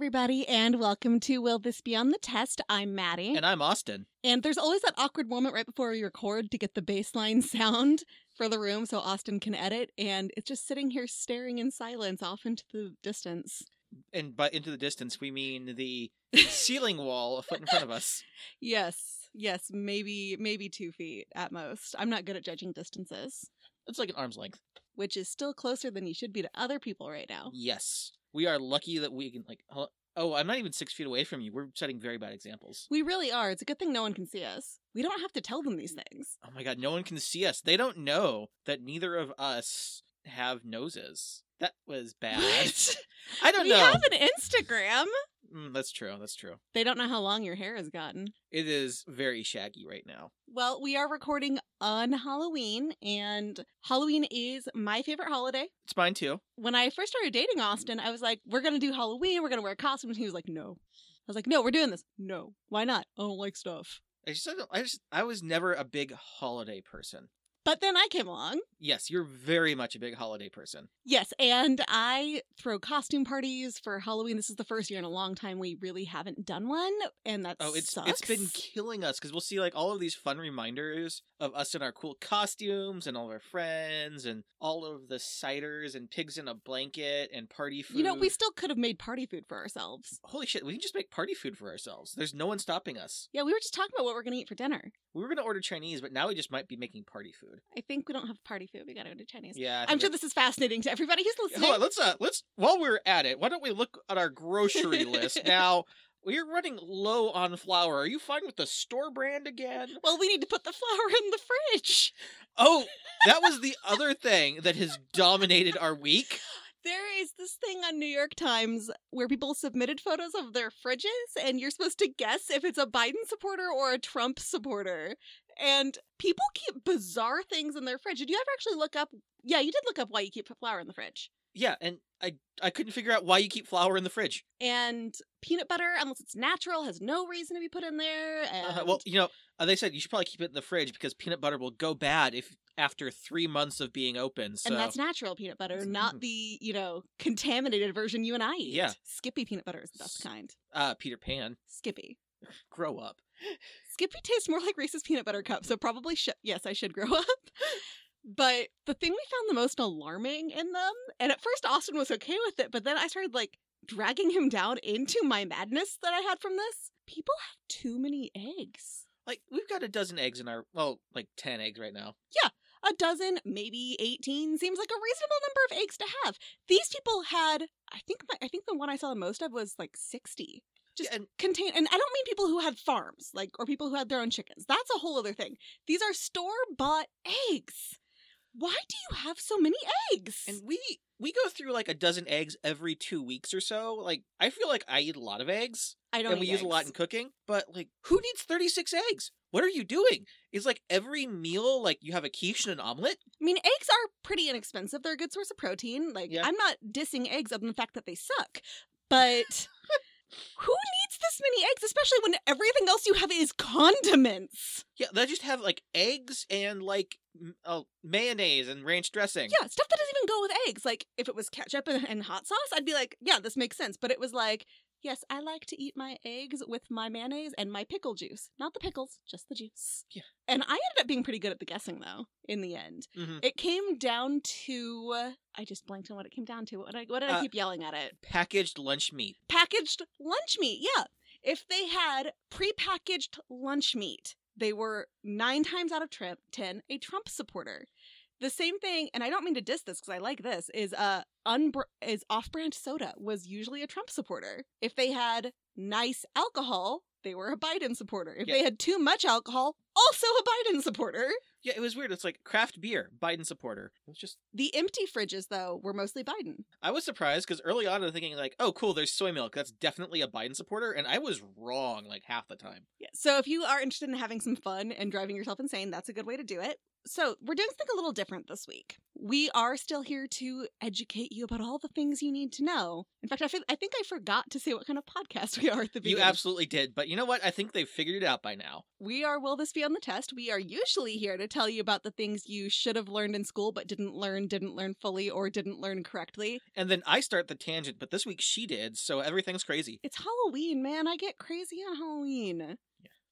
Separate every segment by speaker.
Speaker 1: everybody, and welcome to Will This Be on the Test? I'm Maddie.
Speaker 2: And I'm Austin.
Speaker 1: And there's always that awkward moment right before we record to get the baseline sound for the room so Austin can edit. And it's just sitting here staring in silence off into the distance.
Speaker 2: And by into the distance, we mean the ceiling wall a foot in front of us.
Speaker 1: Yes, yes, maybe maybe two feet at most. I'm not good at judging distances,
Speaker 2: It's like an arm's length.
Speaker 1: which is still closer than you should be to other people right now.
Speaker 2: Yes. We are lucky that we can, like, oh, I'm not even six feet away from you. We're setting very bad examples.
Speaker 1: We really are. It's a good thing no one can see us. We don't have to tell them these things.
Speaker 2: Oh my god, no one can see us. They don't know that neither of us have noses. That was bad.
Speaker 1: What?
Speaker 2: I don't
Speaker 1: we
Speaker 2: know.
Speaker 1: have an Instagram.
Speaker 2: Mm, that's true. That's true.
Speaker 1: They don't know how long your hair has gotten.
Speaker 2: It is very shaggy right now.
Speaker 1: Well, we are recording on Halloween, and Halloween is my favorite holiday.
Speaker 2: It's mine too.
Speaker 1: When I first started dating Austin, I was like, we're going to do Halloween. We're going to wear costumes. He was like, no. I was like, no, we're doing this. No. Why not? I don't like stuff.
Speaker 2: I just, I, I just, I was never a big holiday person.
Speaker 1: But then I came along.
Speaker 2: Yes, you're very much a big holiday person.
Speaker 1: Yes, and I throw costume parties for Halloween. This is the first year in a long time we really haven't done one, and that's
Speaker 2: Oh, it's
Speaker 1: sucks.
Speaker 2: it's been killing us because we'll see like all of these fun reminders of us in our cool costumes and all of our friends and all of the ciders and pigs in a blanket and party food.
Speaker 1: You know, we still could have made party food for ourselves.
Speaker 2: holy shit, we can just make party food for ourselves. There's no one stopping us.
Speaker 1: Yeah, we were just talking about what we're going to eat for dinner.
Speaker 2: We were gonna order Chinese, but now we just might be making party food.
Speaker 1: I think we don't have party food. We got to go to Chinese.
Speaker 2: Yeah,
Speaker 1: I'm sure this is fascinating to everybody who's listening.
Speaker 2: Hold on, let's uh, let's while we're at it, why don't we look at our grocery list now? We're running low on flour. Are you fine with the store brand again?
Speaker 1: Well, we need to put the flour in the fridge.
Speaker 2: Oh, that was the other thing that has dominated our week.
Speaker 1: There is this thing on New York Times where people submitted photos of their fridges, and you're supposed to guess if it's a Biden supporter or a Trump supporter. And people keep bizarre things in their fridge. Did you ever actually look up? Yeah, you did look up why you keep flour in the fridge.
Speaker 2: Yeah, and I I couldn't figure out why you keep flour in the fridge.
Speaker 1: And peanut butter, unless it's natural, has no reason to be put in there. And
Speaker 2: Uh, well, you know, uh, they said you should probably keep it in the fridge because peanut butter will go bad if after three months of being open. So
Speaker 1: And that's natural peanut butter,
Speaker 2: Mhm.
Speaker 1: not the, you know, contaminated version you and I eat.
Speaker 2: Yeah.
Speaker 1: Skippy peanut butter is the best kind.
Speaker 2: uh, Peter Pan,
Speaker 1: Skippy.
Speaker 2: grow up.
Speaker 1: Skippy tastes more like Reese's peanut butter cup, so probably should. Yes, I should grow up. But the thing we found the most alarming in them, and at first Austin was okay with it, but then I started like dragging him down into my madness that I had from this. People have too many eggs.
Speaker 2: Like we've got a dozen eggs in our well, like ten eggs right now.
Speaker 1: Yeah a dozen, maybe 18 seems like a reasonable number of eggs to have. These people had, I think my, I think the one I saw the most of was like 60. Just
Speaker 2: Yeah, and
Speaker 1: contain and I don't mean people who had farms, like or people who had their own chickens. That's a whole other thing. These are store-bought eggs. Why do you have so many eggs?
Speaker 2: and we we go through like a dozen eggs every two weeks or so. Like I feel like I eat a lot of eggs,
Speaker 1: I don't
Speaker 2: and we
Speaker 1: eat
Speaker 2: use a lot in cooking. But like, who needs thirty six eggs? What are you doing? Is like every meal like you have a quiche and an omelet?
Speaker 1: I mean, eggs are pretty inexpensive. They're a good source of protein. Like,
Speaker 2: Yeah.
Speaker 1: I'm not dissing eggs other than the fact that they suck. But who needs this many eggs, especially when everything else you have is condiments?
Speaker 2: Yeah, they just have like eggs and like oh, mayonnaise and ranch dressing.
Speaker 1: Yeah, stuff that doesn't even go with eggs. Like, if it was ketchup and, and hot sauce, I'd be like, yeah, this makes sense. But it was like, yes, I like to eat my eggs with my mayonnaise and my pickle juice. Not the pickles, just the juice.
Speaker 2: Yeah.
Speaker 1: And I ended up being pretty good at the guessing, though, in the end.
Speaker 2: Mhm.
Speaker 1: It came down to. I just blanked on what it came down to. What did I, what did I
Speaker 2: Uh,
Speaker 1: keep yelling at it?
Speaker 2: Packaged lunch meat.
Speaker 1: Packaged lunch meat. Yeah. If they had prepackaged lunch meat, they were nine times out of tri- 10 a Trump supporter. The same thing, and I don't mean to diss this because I like this, is uh unbr- is off-brand soda was usually a Trump supporter. If they had nice alcohol, they were a Biden supporter. If
Speaker 2: Yeah.
Speaker 1: they had too much alcohol, also a Biden supporter.
Speaker 2: Yeah, it was weird. It's like craft beer, Biden supporter. It was just
Speaker 1: The empty fridges, though, were mostly Biden.
Speaker 2: I was surprised because early on I'm thinking like, oh cool, there's soy milk. That's definitely a Biden supporter, and I was wrong like half the time.
Speaker 1: Yeah. So if you are interested in having some fun and driving yourself insane, that's a good way to do it. So we're doing something a little different this week. we are still here to educate you about all the things you need to know. In fact, I, think I forgot to say what kind of podcast we are at the beginning.
Speaker 2: You absolutely did, but you know what? I think they've figured it out by now.
Speaker 1: we are Will This Be on the Test? We are usually here to tell you about the things you should have learned in school but didn't learn, didn't learn fully, or didn't learn correctly.
Speaker 2: And then I start the tangent, but this week she did, so everything's crazy.
Speaker 1: It's Halloween, man. I get crazy on Halloween.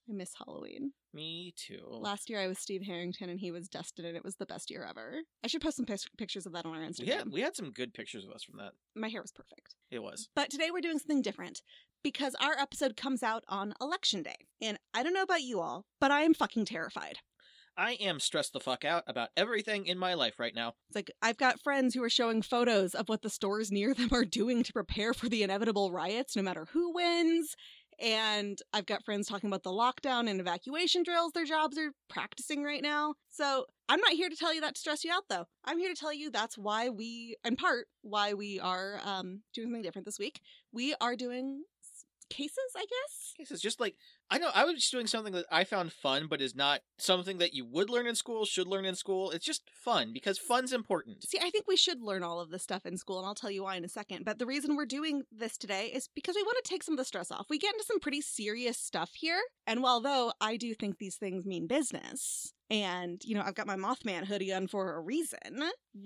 Speaker 1: I miss Halloween.
Speaker 2: Me too.
Speaker 1: Last year I was Steve Harrington and he was Dustin, and it was the best year ever. I should post some pic- pictures of that on our Instagram.
Speaker 2: Yeah, we had some good pictures of us from that.
Speaker 1: My hair was perfect.
Speaker 2: It was.
Speaker 1: But today we're doing something different because our episode comes out on election day. And I don't know about you all, but I am fucking terrified.
Speaker 2: I am stressed the fuck out about everything in my life right now.
Speaker 1: It's like I've got friends who are showing photos of what the stores near them are doing to prepare for the inevitable riots, no matter who wins. And I've got friends talking about the lockdown and evacuation drills their jobs are practicing right now. So I'm not here to tell you that to stress you out, though. I'm here to tell you that's why we, in part, why we are um, doing something different this week. We are doing cases, I guess.
Speaker 2: Cases, just like I know I was just doing something that I found fun, but is not something that you would learn in school, should learn in school. It's just fun because fun's important.
Speaker 1: See, I think we should learn all of this stuff in school, and I'll tell you why in a second. But the reason we're doing this today is because we want to take some of the stress off. We get into some pretty serious stuff here. And while though I do think these things mean business, and you know, I've got my Mothman hoodie on for a reason,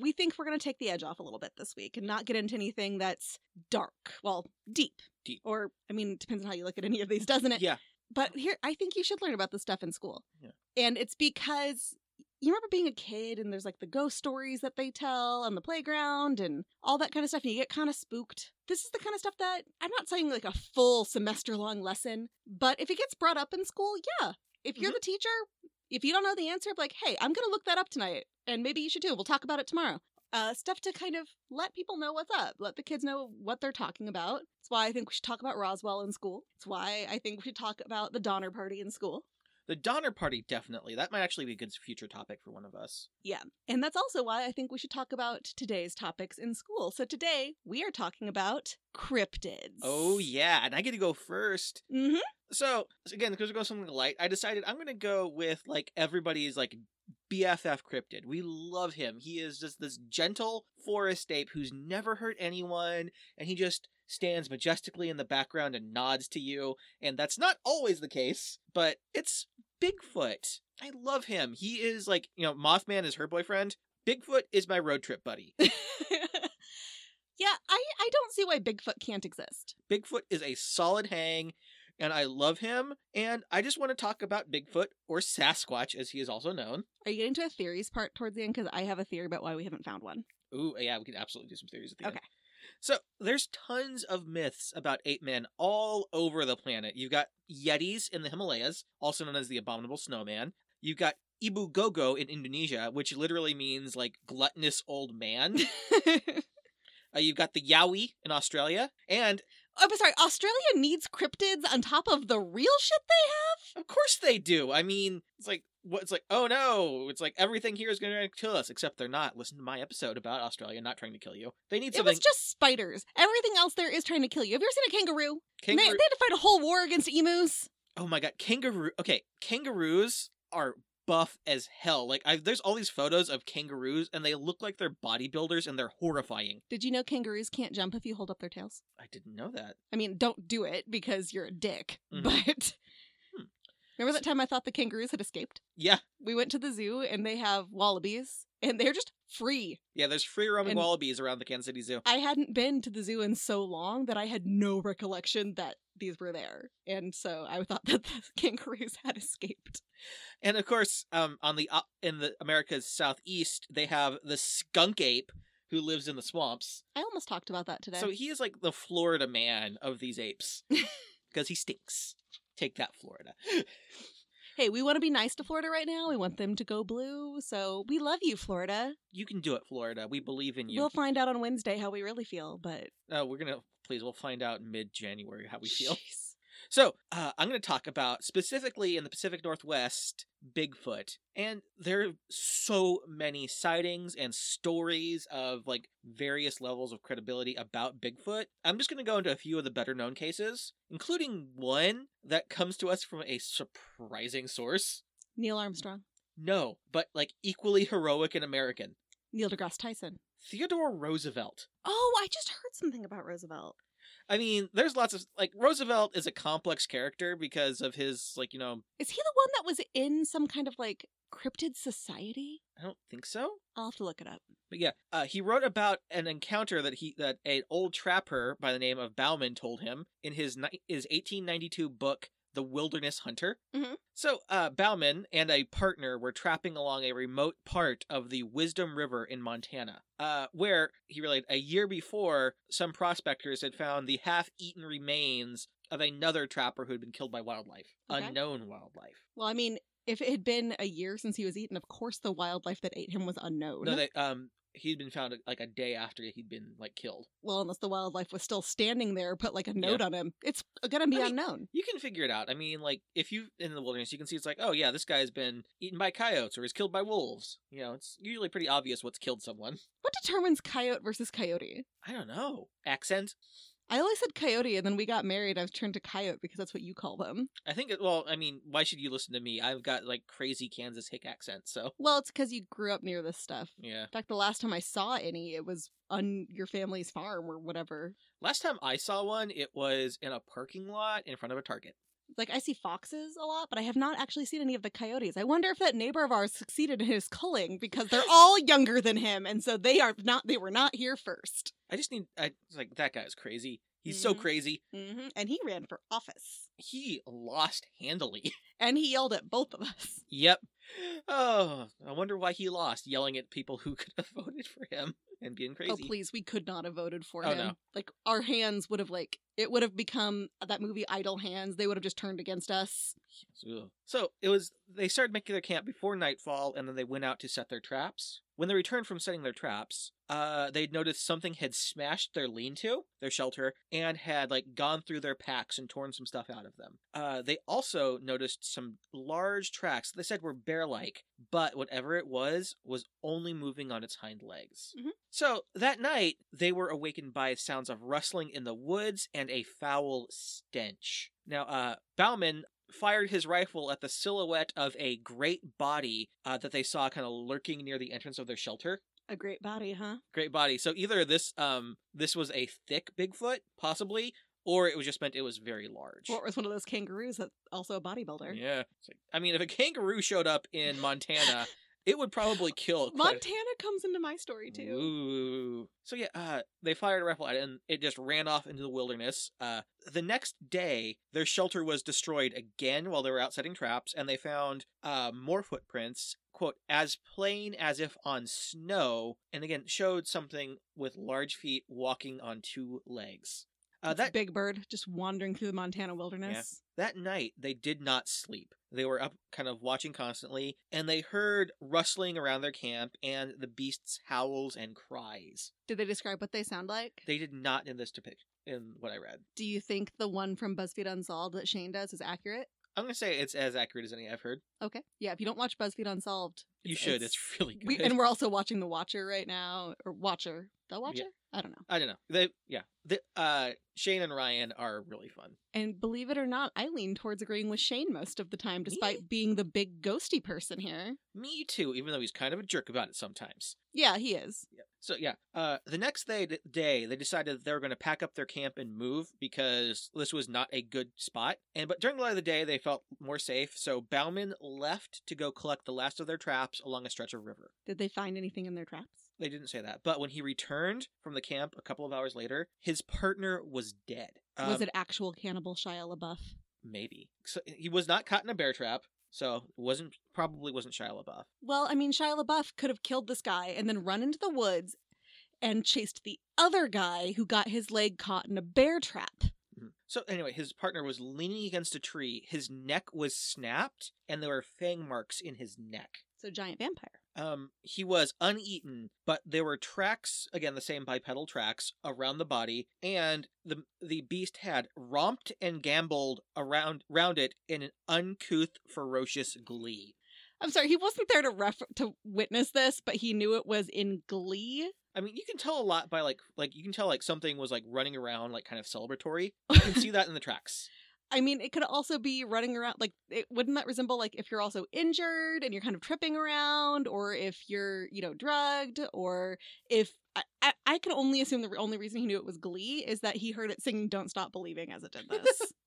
Speaker 1: we think we're going to take the edge off a little bit this week and not get into anything that's dark. Well, deep.
Speaker 2: Deep.
Speaker 1: Or, I mean, it depends on how you look at any of these, doesn't it?
Speaker 2: Yeah.
Speaker 1: But here, I think you should learn about this stuff in school.
Speaker 2: Yeah.
Speaker 1: And it's because you remember being a kid and there's like the ghost stories that they tell on the playground and all that kind of stuff, and you get kind of spooked. This is the kind of stuff that I'm not saying like a full semester long lesson, but if it gets brought up in school, yeah. If you're
Speaker 2: Mhm.
Speaker 1: the teacher, if you don't know the answer, like, hey, I'm going to look that up tonight, and maybe you should too. We'll talk about it tomorrow. Uh, stuff to kind of let people know what's up, let the kids know what they're talking about. It's why I think we should talk about Roswell in school. It's why I think we should talk about the Donner Party in school.
Speaker 2: The Donner Party definitely. That might actually be a good future topic for one of us.
Speaker 1: Yeah. And that's also why I think we should talk about today's topics in school. So today we are talking about cryptids.
Speaker 2: Oh yeah, and I get to go first.
Speaker 1: Mm-hmm.
Speaker 2: So again, because we go something light, I decided I'm gonna go with like everybody's like BFF cryptid. We love him. He is just this gentle forest ape who's never hurt anyone, and he just stands majestically in the background and nods to you. And that's not always the case, but it's Bigfoot. I love him. He is like you know, Mothman is her boyfriend. Bigfoot is my road trip buddy.
Speaker 1: yeah, I, I don't see why Bigfoot can't exist.
Speaker 2: Bigfoot is a solid hang, and I love him. And I just want to talk about Bigfoot, or Sasquatch as he is also known.
Speaker 1: Are you getting to a theories part towards the end? Because I have a theory about why we haven't found one.
Speaker 2: Ooh, yeah, we can absolutely do some theories at the end.
Speaker 1: Okay.
Speaker 2: So there's tons of myths about ape men all over the planet. You've got Yetis in the Himalayas, also known as the Abominable Snowman. You've got Ebu Gogo in Indonesia, which literally means like gluttonous old man. uh, you've got the Yowie in Australia, and Oh,
Speaker 1: I'm sorry, Australia needs cryptids on top of the real shit they have?
Speaker 2: of course they do. I mean, it's like what it's like. Oh no! It's like everything here is going to kill us, except they're not. Listen to my episode about Australia not trying to kill you. They need
Speaker 1: have. It was just spiders. Everything else there is trying to kill you. Have you ever seen a kangaroo? And They,
Speaker 2: Kangaroo-
Speaker 1: they had to fight a whole war against emus.
Speaker 2: Oh my god, kangaroo. Okay, kangaroos are buff as hell. Like, I've, there's all these photos of kangaroos, and they look like they're bodybuilders, and they're horrifying.
Speaker 1: Did you know kangaroos can't jump if you hold up their tails?
Speaker 2: I didn't know that.
Speaker 1: I mean, don't do it because you're a dick.
Speaker 2: Mhm.
Speaker 1: But. Remember that time I thought the kangaroos had escaped?
Speaker 2: Yeah,
Speaker 1: We went to the zoo and they have wallabies and they're just free.
Speaker 2: yeah. There's free roaming
Speaker 1: And-
Speaker 2: wallabies around the Kansas City Zoo.
Speaker 1: I hadn't been to the zoo in so long that I had no recollection that these were there. And so I thought that the kangaroos had escaped.
Speaker 2: And of course, um, on the uh, in the America's southeast, they have the skunk ape who lives in the swamps.
Speaker 1: I almost talked about that today.
Speaker 2: So he is like the Florida man of these apes because he stinks. Take that, Florida.
Speaker 1: hey, we want to be nice to Florida right now. We want them to go blue. So we love you, Florida.
Speaker 2: You can do it, Florida. We believe in you.
Speaker 1: We'll find out on Wednesday how we really feel, but
Speaker 2: Uh, we're gonna please. We'll find out mid January how we feel.
Speaker 1: Jeez.
Speaker 2: So uh, I'm gonna talk about specifically in the Pacific Northwest Bigfoot, and there are so many sightings and stories of like various levels of credibility about Bigfoot. I'm just gonna go into a few of the better known cases, including one that comes to us from a surprising source.
Speaker 1: Neil Armstrong.
Speaker 2: No, but like equally heroic and American.
Speaker 1: Neil deGrasse Tyson.
Speaker 2: Theodore Roosevelt.
Speaker 1: Oh, I just heard something about Roosevelt.
Speaker 2: I mean, there's lots of like Roosevelt is a complex character because of his like you know
Speaker 1: Is he the one that was in some kind of like cryptid society?
Speaker 2: I don't think so.
Speaker 1: I'll have to look it up.
Speaker 2: But yeah, uh, he wrote about an encounter that he that an old trapper by the name of Bauman told him in his ni- his 1892 book The Wilderness Hunter.
Speaker 1: Mhm.
Speaker 2: So uh, Bauman and a partner were trapping along a remote part of the Wisdom River in Montana, uh, where he related, a year before some prospectors had found the half-eaten remains of another trapper who had been killed by wildlife,
Speaker 1: Okay.
Speaker 2: unknown wildlife.
Speaker 1: Well, I mean, if it had been a year since he was eaten, of course the wildlife that ate him was unknown.
Speaker 2: No, they um he'd been found like a day after he'd been like killed.
Speaker 1: well, unless the wildlife was still standing there, put like a note on him, it's gonna be
Speaker 2: I mean,
Speaker 1: unknown.
Speaker 2: You can figure it out. I mean, like if you in the wilderness, you can see it's like, oh yeah, this guy's been eaten by coyotes or is killed by wolves. You know, it's usually pretty obvious what's killed someone.
Speaker 1: What determines coyote versus coyote?
Speaker 2: I don't know. Accent.
Speaker 1: I always said coyote, and then we got married. I've turned to coyote because that's what you call them.
Speaker 2: I think. Well, I mean, why should you listen to me? I've got like crazy Kansas hick accent. So
Speaker 1: Well, it's because you grew up near this stuff.
Speaker 2: yeah.
Speaker 1: In fact, the last time I saw any, it was on your family's farm or whatever.
Speaker 2: Last time I saw one, it was in a parking lot in front of a Target.
Speaker 1: Like I see foxes a lot, but I have not actually seen any of the coyotes. I wonder if that neighbor of ours succeeded in his culling because they're all younger than him, and so they are not. They were not here first.
Speaker 2: I just need. I like that guy is crazy. He's so
Speaker 1: Mhm.
Speaker 2: crazy.
Speaker 1: hmm And he ran for office,
Speaker 2: He lost handily.
Speaker 1: and he yelled at both of us.
Speaker 2: Yep. Oh, I wonder why he lost, yelling at people who could have voted for him and being crazy.
Speaker 1: Oh please, we could not have voted for
Speaker 2: Oh,
Speaker 1: him.
Speaker 2: no.
Speaker 1: Like our hands would have like it would have become that movie Idle Hands. They would have just turned against us.
Speaker 2: So it was. They started making their camp before nightfall, and then they went out to set their traps. When they returned from setting their traps, uh, they'd noticed something had smashed their lean-to, their shelter, and had like gone through their packs and torn some stuff out of them. Uh, they also noticed some large tracks. They said were bear-like, but whatever it was was only moving on its hind legs.
Speaker 1: Mhm.
Speaker 2: So that night, they were awakened by sounds of rustling in the woods and a foul stench. Now, uh, Bauman fired his rifle at the silhouette of a great body uh, that they saw kind of lurking near the entrance of their shelter.
Speaker 1: A great body, huh?
Speaker 2: Great body. So either this um this was a thick Bigfoot, possibly, or it was just meant it was very large.
Speaker 1: Or it was one of those kangaroos that's also a bodybuilder.
Speaker 2: Yeah. Like, I mean, if a kangaroo showed up in Montana, it would probably kill. a-
Speaker 1: Montana comes into my story too.
Speaker 2: Ooh. So yeah, uh, they fired a rifle at it, and it just ran off into the wilderness. Uh, the next day, their shelter was destroyed again while they were out setting traps, and they found uh, more footprints. "Quote as plain as if on snow," and again showed something with large feet walking on two legs. Uh, that
Speaker 1: Big Bird just wandering through the Montana wilderness.
Speaker 2: that night, they did not sleep. They were up, kind of watching constantly, and they heard rustling around their camp and the beasts' howls and cries.
Speaker 1: Did they describe what they sound like?
Speaker 2: They did not in this depiction, in what I read.
Speaker 1: Do you think the one from BuzzFeed Unsolved that Shane does is accurate?
Speaker 2: I'm gonna say it's as accurate as any I've heard.
Speaker 1: Okay. Yeah, if you don't watch BuzzFeed Unsolved,
Speaker 2: You
Speaker 1: it's-
Speaker 2: should. It's, really good.
Speaker 1: we, and we're also watching The Watcher right now, or Watcher, The Watcher. I don't know.
Speaker 2: I don't know. They, yeah. The, uh, Shane and Ryan are really fun.
Speaker 1: And believe it or not, I lean towards agreeing with Shane most of the time, despite being the big ghosty person here.
Speaker 2: Me too, even though he's kind of a jerk about it sometimes.
Speaker 1: Yeah, he is.
Speaker 2: Yeah. So yeah, uh, the next day, day they decided they were going to pack up their camp and move because this was not a good spot. And but during the light of the day, they felt more safe. So Bauman left to go collect the last of their traps along a stretch of river.
Speaker 1: Did they find anything in their traps?
Speaker 2: They didn't say that, but when he returned from the camp a couple of hours later, his partner was dead.
Speaker 1: was
Speaker 2: Um,
Speaker 1: it actual cannibal Shia LaBeouf?
Speaker 2: maybe? So he was not caught in a bear trap, so it wasn't probably wasn't Shia LaBeouf.
Speaker 1: Well, I mean, Shia LaBeouf could have killed this guy and then run into the woods and chased the other guy who got his leg caught in a bear trap.
Speaker 2: So anyway, his partner was leaning against a tree. His neck was snapped, and there were fang marks in his neck.
Speaker 1: So, giant vampire.
Speaker 2: Um, he was uneaten, but there were tracks again, the same bipedal tracks around the body, and the the beast had romped and gamboled around round it in an uncouth, ferocious glee.
Speaker 1: I'm sorry, he wasn't there to ref- to witness this, but he knew it was in glee.
Speaker 2: I mean, you can tell a lot by like like you can tell like something was like running around like kind of celebratory. You can see that in the tracks.
Speaker 1: I mean, it could also be running around. Like, it, wouldn't that resemble like if you're also injured and you're kind of tripping around, or if you're, you know, drugged, or if I, I, I can only assume the only reason he knew it was Glee is that he heard it singing "Don't Stop Believing" as it did this.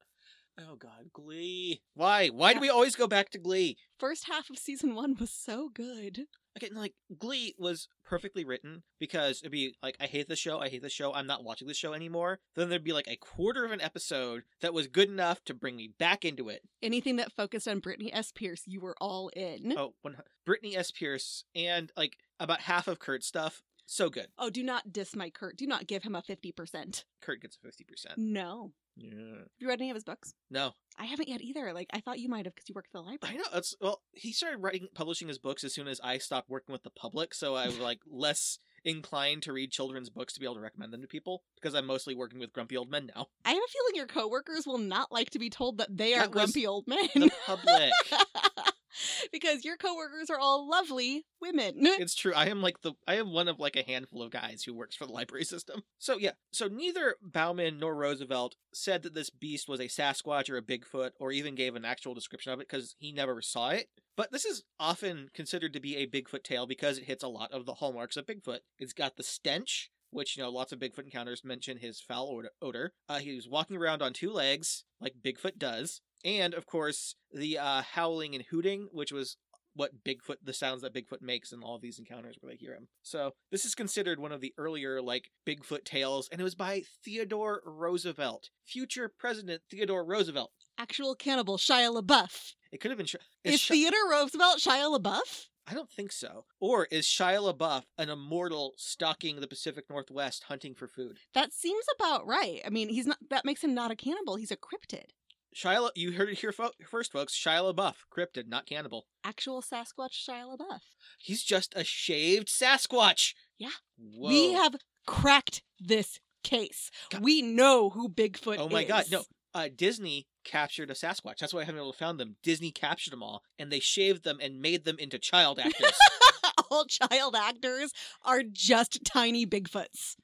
Speaker 2: Oh God, Glee. Why? Why do we always go back to Glee?
Speaker 1: First half of season one was so good.
Speaker 2: Again, like Glee was perfectly written because it'd be like, I hate the show, I hate the show, I'm not watching the show anymore. Then there'd be like a quarter of an episode that was good enough to bring me back into it.
Speaker 1: Anything that focused on Brittany S. Pierce, you were all in.
Speaker 2: Oh, one, Brittany S. Pierce and like about half of Kurt's stuff, so good.
Speaker 1: Oh, do not diss my Kurt. Do not give him a 50%.
Speaker 2: Kurt gets a fifty percent.
Speaker 1: No.
Speaker 2: Yeah.
Speaker 1: Have you read any of his books?
Speaker 2: No,
Speaker 1: I haven't yet either. Like, I thought you might have because you work at the library.
Speaker 2: I know. It's well, he started writing, publishing his books as soon as I stopped working with the public, so I was like less inclined to read children's books to be able to recommend them to people because I'm mostly working with grumpy old men now.
Speaker 1: I have a feeling your coworkers will not like to be told that they are
Speaker 2: That
Speaker 1: grumpy old men.
Speaker 2: The public.
Speaker 1: because your coworkers are all lovely women.
Speaker 2: it's true. I am like the I am one of like a handful of guys who works for the library system. So yeah, so neither Bauman nor Roosevelt said that this beast was a Sasquatch or a Bigfoot or even gave an actual description of it because he never saw it. But this is often considered to be a Bigfoot tale because it hits a lot of the hallmarks of Bigfoot. It's got the stench, which you know lots of Bigfoot encounters mention his foul odor-. Uh, he was walking around on two legs like Bigfoot does, and of course the uh, howling and hooting, which was what Bigfoot, the sounds that Bigfoot makes in all of these encounters where they hear him. So this is considered one of the earlier like Bigfoot tales, and it was by Theodore Roosevelt, future President Theodore Roosevelt.
Speaker 1: Actual cannibal Shia LaBeouf.
Speaker 2: It could have been. Sh-
Speaker 1: Is
Speaker 2: Sh-
Speaker 1: Theodore Roosevelt Shia LaBeouf?
Speaker 2: I don't think so. Or is Shia LaBeouf an immortal stalking the Pacific Northwest hunting for food?
Speaker 1: That seems about right. I mean, he's not. That makes him not a cannibal. He's a cryptid.
Speaker 2: Shia, you heard it here fo- first, folks. Shia LaBeouf, cryptid, not cannibal.
Speaker 1: Actual Sasquatch Shia LaBeouf.
Speaker 2: He's just a shaved Sasquatch.
Speaker 1: Yeah.
Speaker 2: Whoa.
Speaker 1: We have cracked this case.
Speaker 2: God.
Speaker 1: We know who Bigfoot is.
Speaker 2: Oh my god, no. Uh, Disney captured a Sasquatch. That's why I haven't been able to find them. Disney captured them all, and they shaved them and made them into child actors.
Speaker 1: All child actors are just tiny Bigfoots.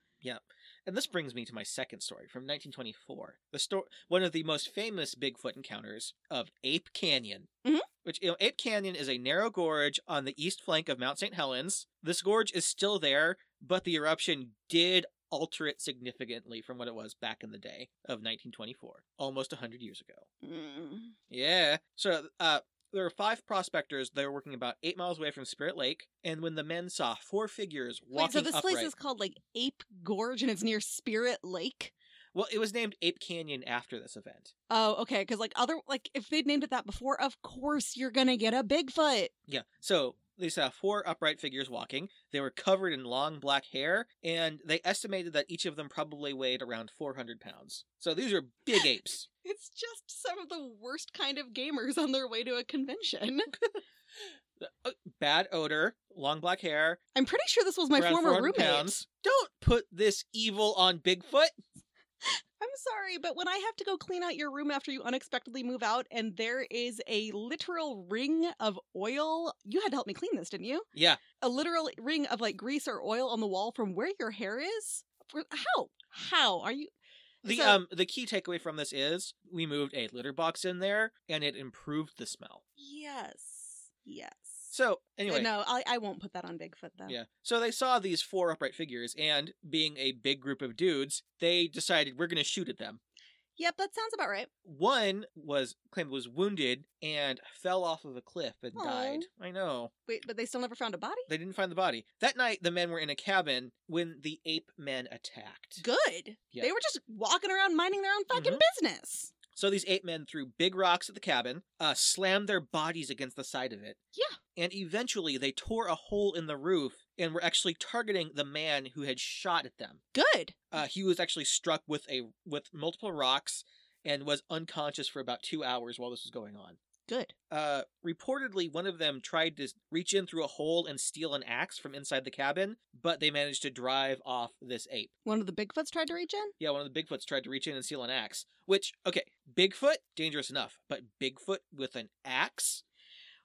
Speaker 2: And this brings me to my second story from 1924. The story, one of the most famous Bigfoot encounters of Ape Canyon.
Speaker 1: Mhm.
Speaker 2: Which you know, Ape Canyon is a narrow gorge on the east flank of Mount St. Helens. This gorge is still there, but the eruption did alter it significantly from what it was back in the day of 1924, almost 100 years ago.
Speaker 1: Mm.
Speaker 2: Yeah. So, uh, there were five prospectors. They were working about eight miles away from Spirit Lake, and when the men saw four figures walking, Wait,
Speaker 1: so this
Speaker 2: upright,
Speaker 1: place is called like Ape Gorge and it's near Spirit Lake?
Speaker 2: well, it was named Ape Canyon after this event.
Speaker 1: Oh, okay. Because like other like if they'd named it that before, of course you're gonna get a Bigfoot.
Speaker 2: Yeah. So they saw four upright figures walking. They were covered in long black hair, and they estimated that each of them probably weighed around 400 pounds. So these are big apes.
Speaker 1: It's just some of the worst kind of gamers on their way to a convention.
Speaker 2: Uh, Bad odor, long black hair,
Speaker 1: I'm pretty sure this was my former roommate.
Speaker 2: pounds. Don't put this evil on Bigfoot.
Speaker 1: I'm sorry, but when I have to go clean out your room after you unexpectedly move out and there is a literal ring of oil, you had to help me clean this, didn't you?
Speaker 2: Yeah.
Speaker 1: A literal ring of like grease or oil on the wall from where your hair is? How? How are you?
Speaker 2: The
Speaker 1: So-
Speaker 2: um the key takeaway from this is we moved a litter box in there and it improved the smell.
Speaker 1: Yes. Yes.
Speaker 2: So anyway,
Speaker 1: no, I, I won't put that on Bigfoot though.
Speaker 2: yeah. So they saw these four upright figures and being a big group of dudes, they decided we're going to shoot at them.
Speaker 1: Yep, that sounds about right.
Speaker 2: One was claimed was wounded and fell off of a cliff and
Speaker 1: Aw.
Speaker 2: died. I know.
Speaker 1: Wait, but they still never found a body?
Speaker 2: They didn't find the body. That night the men were in a cabin when the ape men attacked.
Speaker 1: Good.
Speaker 2: Yeah.
Speaker 1: They were just walking around minding their own fucking
Speaker 2: Mhm.
Speaker 1: business.
Speaker 2: So these ape men threw big rocks at the cabin, uh, slammed their bodies against the side of it.
Speaker 1: Yeah.
Speaker 2: And eventually they tore a hole in the roof and were actually targeting the man who had shot at them.
Speaker 1: Good.
Speaker 2: Uh, he was actually struck with a with multiple rocks and was unconscious for about two hours while this was going on.
Speaker 1: Good.
Speaker 2: Uh, reportedly, one of them tried to reach in through a hole and steal an axe from inside the cabin, but they managed to drive off this ape.
Speaker 1: One of the Bigfoots tried to reach in?
Speaker 2: Yeah, one of the Bigfoots tried to reach in and steal an axe. Which, okay, Bigfoot, dangerous enough, but Bigfoot with an axe?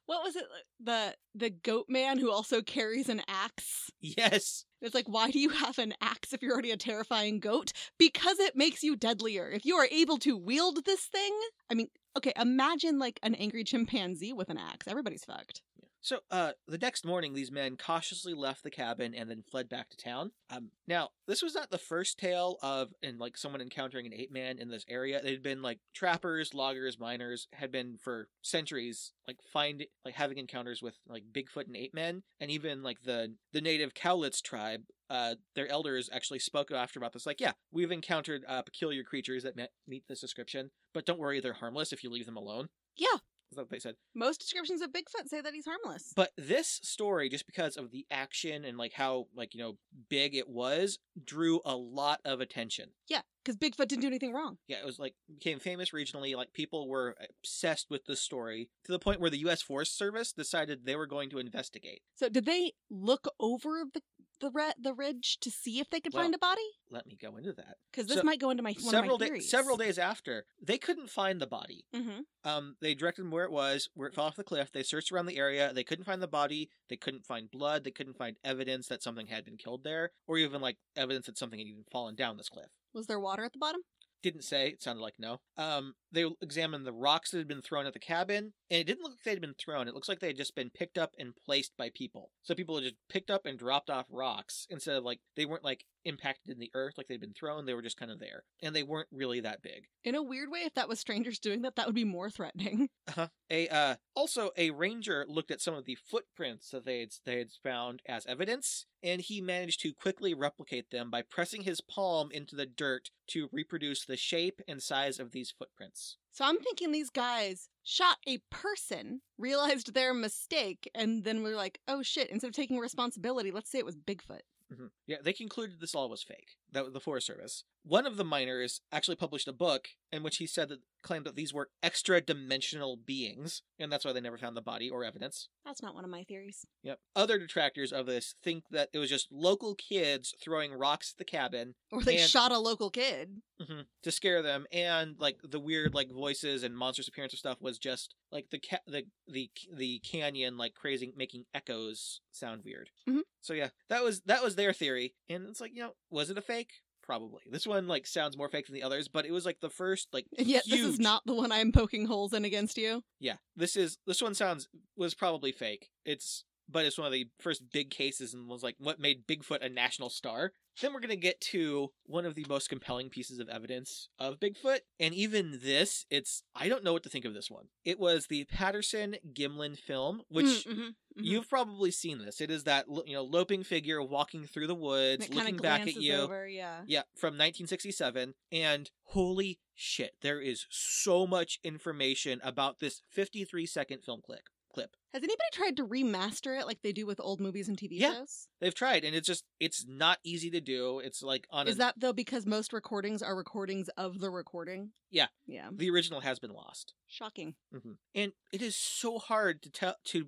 Speaker 1: What was it? The the goat man who also carries an axe.
Speaker 2: Yes.
Speaker 1: It's like, why do you have an axe if you're already a terrifying goat? Because it makes you deadlier. If you are able to wield this thing, I mean, okay, imagine like an angry chimpanzee with an axe. Everybody's fucked.
Speaker 2: So, uh, the next morning, these men cautiously left the cabin and then fled back to town. Um, now, this was not the first tale of and like someone encountering an ape man in this area. They'd been like trappers, loggers, miners had been for centuries like find like having encounters with like Bigfoot and ape men, and even like the the native Cowlitz tribe. Uh, their elders actually spoke after about this. Like, yeah, we've encountered uh, peculiar creatures that meet this description, but don't worry, they're harmless if you leave them alone.
Speaker 1: Yeah,
Speaker 2: Is that what they said?
Speaker 1: most descriptions of Bigfoot say that he's harmless.
Speaker 2: But this story, just because of the action and like how like you know big it was, drew a lot of attention.
Speaker 1: yeah, because Bigfoot didn't do anything wrong.
Speaker 2: Yeah, it was like became famous regionally. Like people were obsessed with this story to the point where the U.S. Forest Service decided they were going to investigate.
Speaker 1: So did they look over the the re- the ridge to see if they could
Speaker 2: Well,
Speaker 1: find a body?
Speaker 2: Let me go into that.
Speaker 1: Because this
Speaker 2: so
Speaker 1: might go into my one
Speaker 2: several days, several days after, they couldn't find the body.
Speaker 1: Mm-hmm.
Speaker 2: Um, they directed them where it was, where it fell off the cliff. They searched around the area. They couldn't find the body. They couldn't find blood. They couldn't find evidence that something had been killed there, or even like evidence that something had even fallen down this cliff.
Speaker 1: Was there water at the bottom?
Speaker 2: Didn't say. It sounded like no. Um, they examined the rocks that had been thrown at the cabin, and it didn't look like they had been thrown. It looks like they had just been picked up and placed by people. So people had just picked up and dropped off rocks instead of like they weren't like impacted in the earth like they'd been thrown. They were just kind of there, and they weren't really that big.
Speaker 1: In a weird way, if that was strangers doing that, that would be more threatening.
Speaker 2: Uh-huh. A uh, also a ranger looked at some of the footprints that they had they had found as evidence, and he managed to quickly replicate them by pressing his palm into the dirt to reproduce the shape and size of these footprints.
Speaker 1: So I'm thinking these guys shot a person, realized their mistake, and then were like, "Oh shit!" Instead of taking responsibility, let's say it was Bigfoot.
Speaker 2: Mhm. Yeah, they concluded this all was fake. That was the Forest Service. One of the miners actually published a book in which he said that claimed that these were extra dimensional beings, and that's why they never found the body or evidence.
Speaker 1: That's not one of my theories.
Speaker 2: Yep. Other detractors of this think that it was just local kids throwing rocks at the cabin
Speaker 1: Or they
Speaker 2: And-
Speaker 1: shot a local kid.
Speaker 2: Mhm. to scare them, and like the weird like voices and monstrous appearance of stuff was just like the ca- the the the canyon like crazy making echoes sound weird.
Speaker 1: Mhm.
Speaker 2: So yeah, that was that was their theory, and it's like you know, was it a fake? Probably. This one like sounds more fake than the others, but it was like the first like
Speaker 1: And yet this is not the one I'm poking holes in against you.
Speaker 2: Yeah, this is this one sounds was probably fake. It's but it's one of the first big cases and was like what made Bigfoot a national star. Then we're gonna get to one of the most compelling pieces of evidence of Bigfoot, and even this, it's I don't know what to think of this one. It was the Patterson Gimlin film, which
Speaker 1: Mm, mhm, mhm.
Speaker 2: you've probably seen this. It is that you know loping figure walking through the woods, looking back at you.
Speaker 1: over, yeah.
Speaker 2: Yeah, from 1967. And holy shit, there is so much information about this 53 second film clip. Clip.
Speaker 1: Has anybody tried to remaster it like they do with old movies and TV
Speaker 2: Yeah.
Speaker 1: shows?
Speaker 2: They've tried, and it's just it's not easy to do. It's like on
Speaker 1: Is
Speaker 2: a,
Speaker 1: that though because most recordings are recordings of the recording?
Speaker 2: Yeah.
Speaker 1: Yeah.
Speaker 2: the original has been lost,
Speaker 1: Shocking.
Speaker 2: hmm and it is so hard to tell to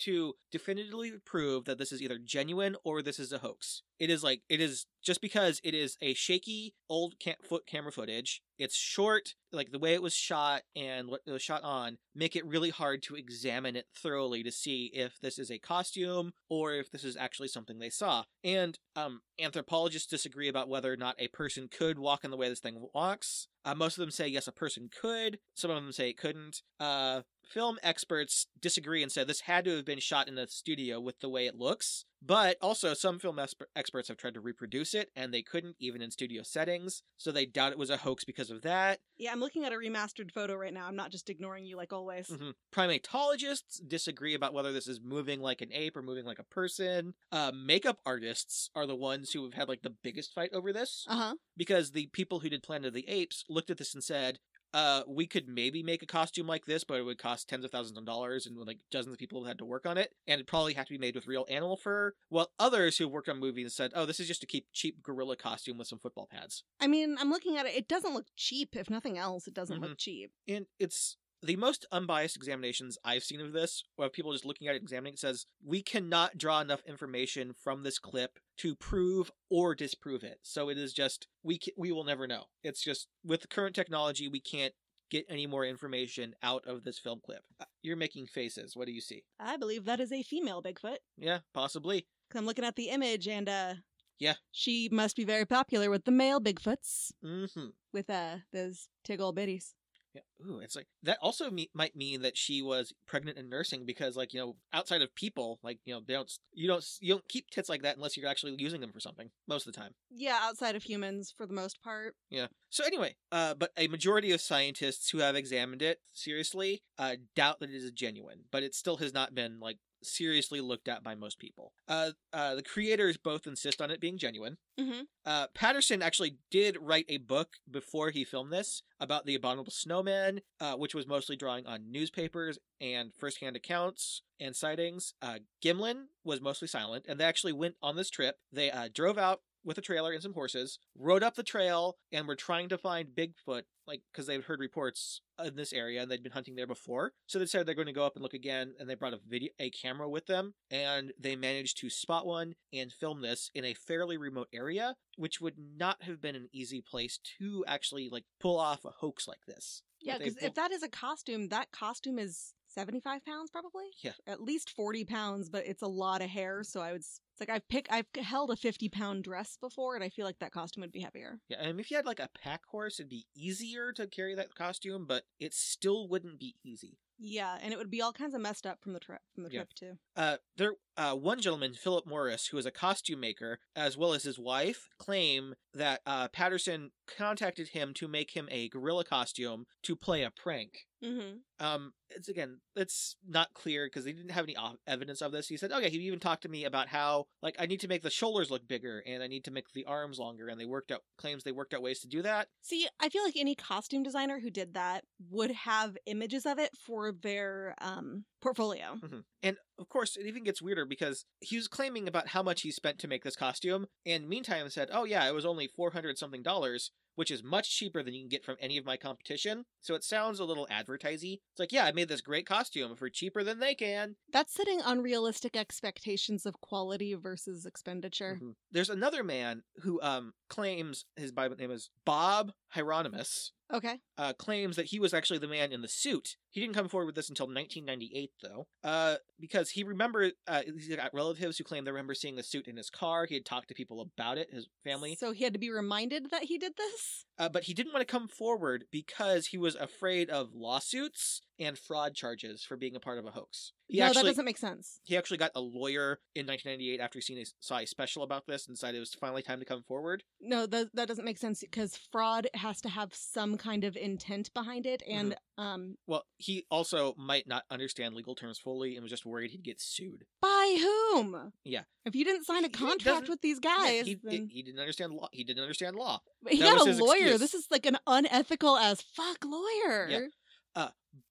Speaker 2: to definitively prove that this is either genuine or this is a hoax. It is like it is just because it is a shaky old cam- foot camera footage. It's short, like the way it was shot and what it was shot on, make it really hard to examine it thoroughly to see if this is a costume or if this is actually something they saw. And um, anthropologists disagree about whether or not a person could walk in the way this thing walks. Uh, most of them say yes, a person could. Some of them say it couldn't. Uh, film experts disagree and said this had to have been shot in a studio with the way it looks. But also, some film experts have tried to reproduce it, and they couldn't, even in studio settings. So they doubt it was a hoax because of that.
Speaker 1: Yeah, I'm looking at a remastered photo right now. I'm not just ignoring you like always.
Speaker 2: Mhm. Primatologists disagree about whether this is moving like an ape or moving like a person. Uh, makeup artists are the ones who have had like the biggest fight over this
Speaker 1: Uh huh.
Speaker 2: because the people who did Planet of the Apes looked at this and said, uh, we could maybe make a costume like this, but it would cost tens of thousands of dollars, and like dozens of people had to work on it, and it'd probably have to be made with real animal fur. While others who worked on movies said, "Oh, this is just a keep cheap gorilla costume with some football pads."
Speaker 1: I mean, I'm looking at it. It doesn't look cheap. If nothing else, it doesn't
Speaker 2: Mhm.
Speaker 1: look cheap.
Speaker 2: and it's the most unbiased examinations I've seen of this, where people just looking at it, examining it, says we cannot draw enough information from this clip to prove or disprove it. So it is just we ca we will never know. It's just with the current technology, we can't get any more information out of this film clip. Uh, You're making faces. What do you see?
Speaker 1: I believe that is a female Bigfoot.
Speaker 2: Yeah, possibly.
Speaker 1: 'Cause I'm looking at the image and uh
Speaker 2: Yeah.
Speaker 1: She must be very popular with the male Bigfoots
Speaker 2: Mm-hmm.
Speaker 1: with uh those tiggle bitties.
Speaker 2: Yeah. Ooh, it's like that. Also, me- might mean that she was pregnant and nursing because, like, you know, outside of people, like, you know, they don't, you don't, you don't keep tits like that unless you're actually using them for something most of the time.
Speaker 1: Yeah, outside of humans for the most part.
Speaker 2: Yeah. So anyway, uh, but a majority of scientists who have examined it seriously uh, doubt that it is genuine, but it still has not been like seriously looked at by most people. Uh, uh, the creators both insist on it being genuine.
Speaker 1: Mm-hmm.
Speaker 2: Uh, Patterson actually did write a book before he filmed this about the abominable snowman, uh, which was mostly drawing on newspapers and firsthand accounts and sightings. Uh, Gimlin was mostly silent, and they actually went on this trip. They uh, drove out with a trailer and some horses, rode up the trail, and were trying to find Bigfoot, like because they'd heard reports in this area and they'd been hunting there before. So they decided they're going to go up and look again, and they brought a video, a camera with them, and they managed to spot one and film this in a fairly remote area, which would not have been an easy place to actually like pull off a hoax like this.
Speaker 1: Yeah, because
Speaker 2: pull-
Speaker 1: if that is a costume, that costume is 75 pounds probably?
Speaker 2: Yeah.
Speaker 1: At least 40 pounds, but it's a lot of hair. So I would, it's like I've picked, I've held a 50 pound dress before and I feel like that costume would be heavier.
Speaker 2: Yeah, and if you had like a pack horse, it'd be easier to carry that costume, but it still wouldn't be easy.
Speaker 1: Yeah, and it would be all kinds of messed up from the trip, from the
Speaker 2: Yeah.
Speaker 1: trip too.
Speaker 2: Uh, there, uh, one gentleman, Philip Morris, who is a costume maker, as well as his wife, claim that uh, Patterson contacted him to make him a gorilla costume to play a prank.
Speaker 1: Mm-hmm.
Speaker 2: Um, it's again, it's not clear because they didn't have any evidence of this. He said, "Okay." He even talked to me about how, like, I need to make the shoulders look bigger and I need to make the arms longer, and they worked out claims they worked out ways to do that.
Speaker 1: See, I feel like any costume designer who did that would have images of it for their um, portfolio.
Speaker 2: Mhm. And of course, it even gets weirder because he was claiming about how much he spent to make this costume, and meantime said, "Oh yeah, it was only four hundred something dollars." Which is much cheaper than you can get from any of my competition. So it sounds a little advertisey. It's like, yeah, I made this great costume for cheaper than they can.
Speaker 1: That's setting unrealistic expectations of quality versus expenditure.
Speaker 2: Mhm. There's another man who um claims his Bible name is Bob Heironimus.
Speaker 1: Okay.
Speaker 2: uh, claims that he was actually the man in the suit. He didn't come forward with this until 1998, though, uh, because he remembered uh, he's got relatives who claim they remember seeing the suit in his car. He had talked to people about it, his family,
Speaker 1: So he had to be reminded that he did this?
Speaker 2: uh, but he didn't want to come forward because he was afraid of lawsuits and fraud charges for being a part of a hoax. He
Speaker 1: no,
Speaker 2: actually
Speaker 1: that doesn't make sense.
Speaker 2: he actually got a lawyer in 1998 after he seen a, saw a special about this and decided it was finally time to come forward.
Speaker 1: No, that that doesn't make sense because fraud has to have some kind of intent behind it, and um,
Speaker 2: Well, he also might not understand legal terms fully and was just worried he'd get sued.
Speaker 1: by whom?
Speaker 2: Yeah.
Speaker 1: If you didn't sign a contract with these
Speaker 2: Yeah,
Speaker 1: guys,
Speaker 2: he,
Speaker 1: then...
Speaker 2: he didn't understand law. He didn't understand law.
Speaker 1: But he
Speaker 2: That
Speaker 1: got a lawyer.
Speaker 2: excuse.
Speaker 1: This is like an unethical as fuck lawyer.
Speaker 2: Yeah.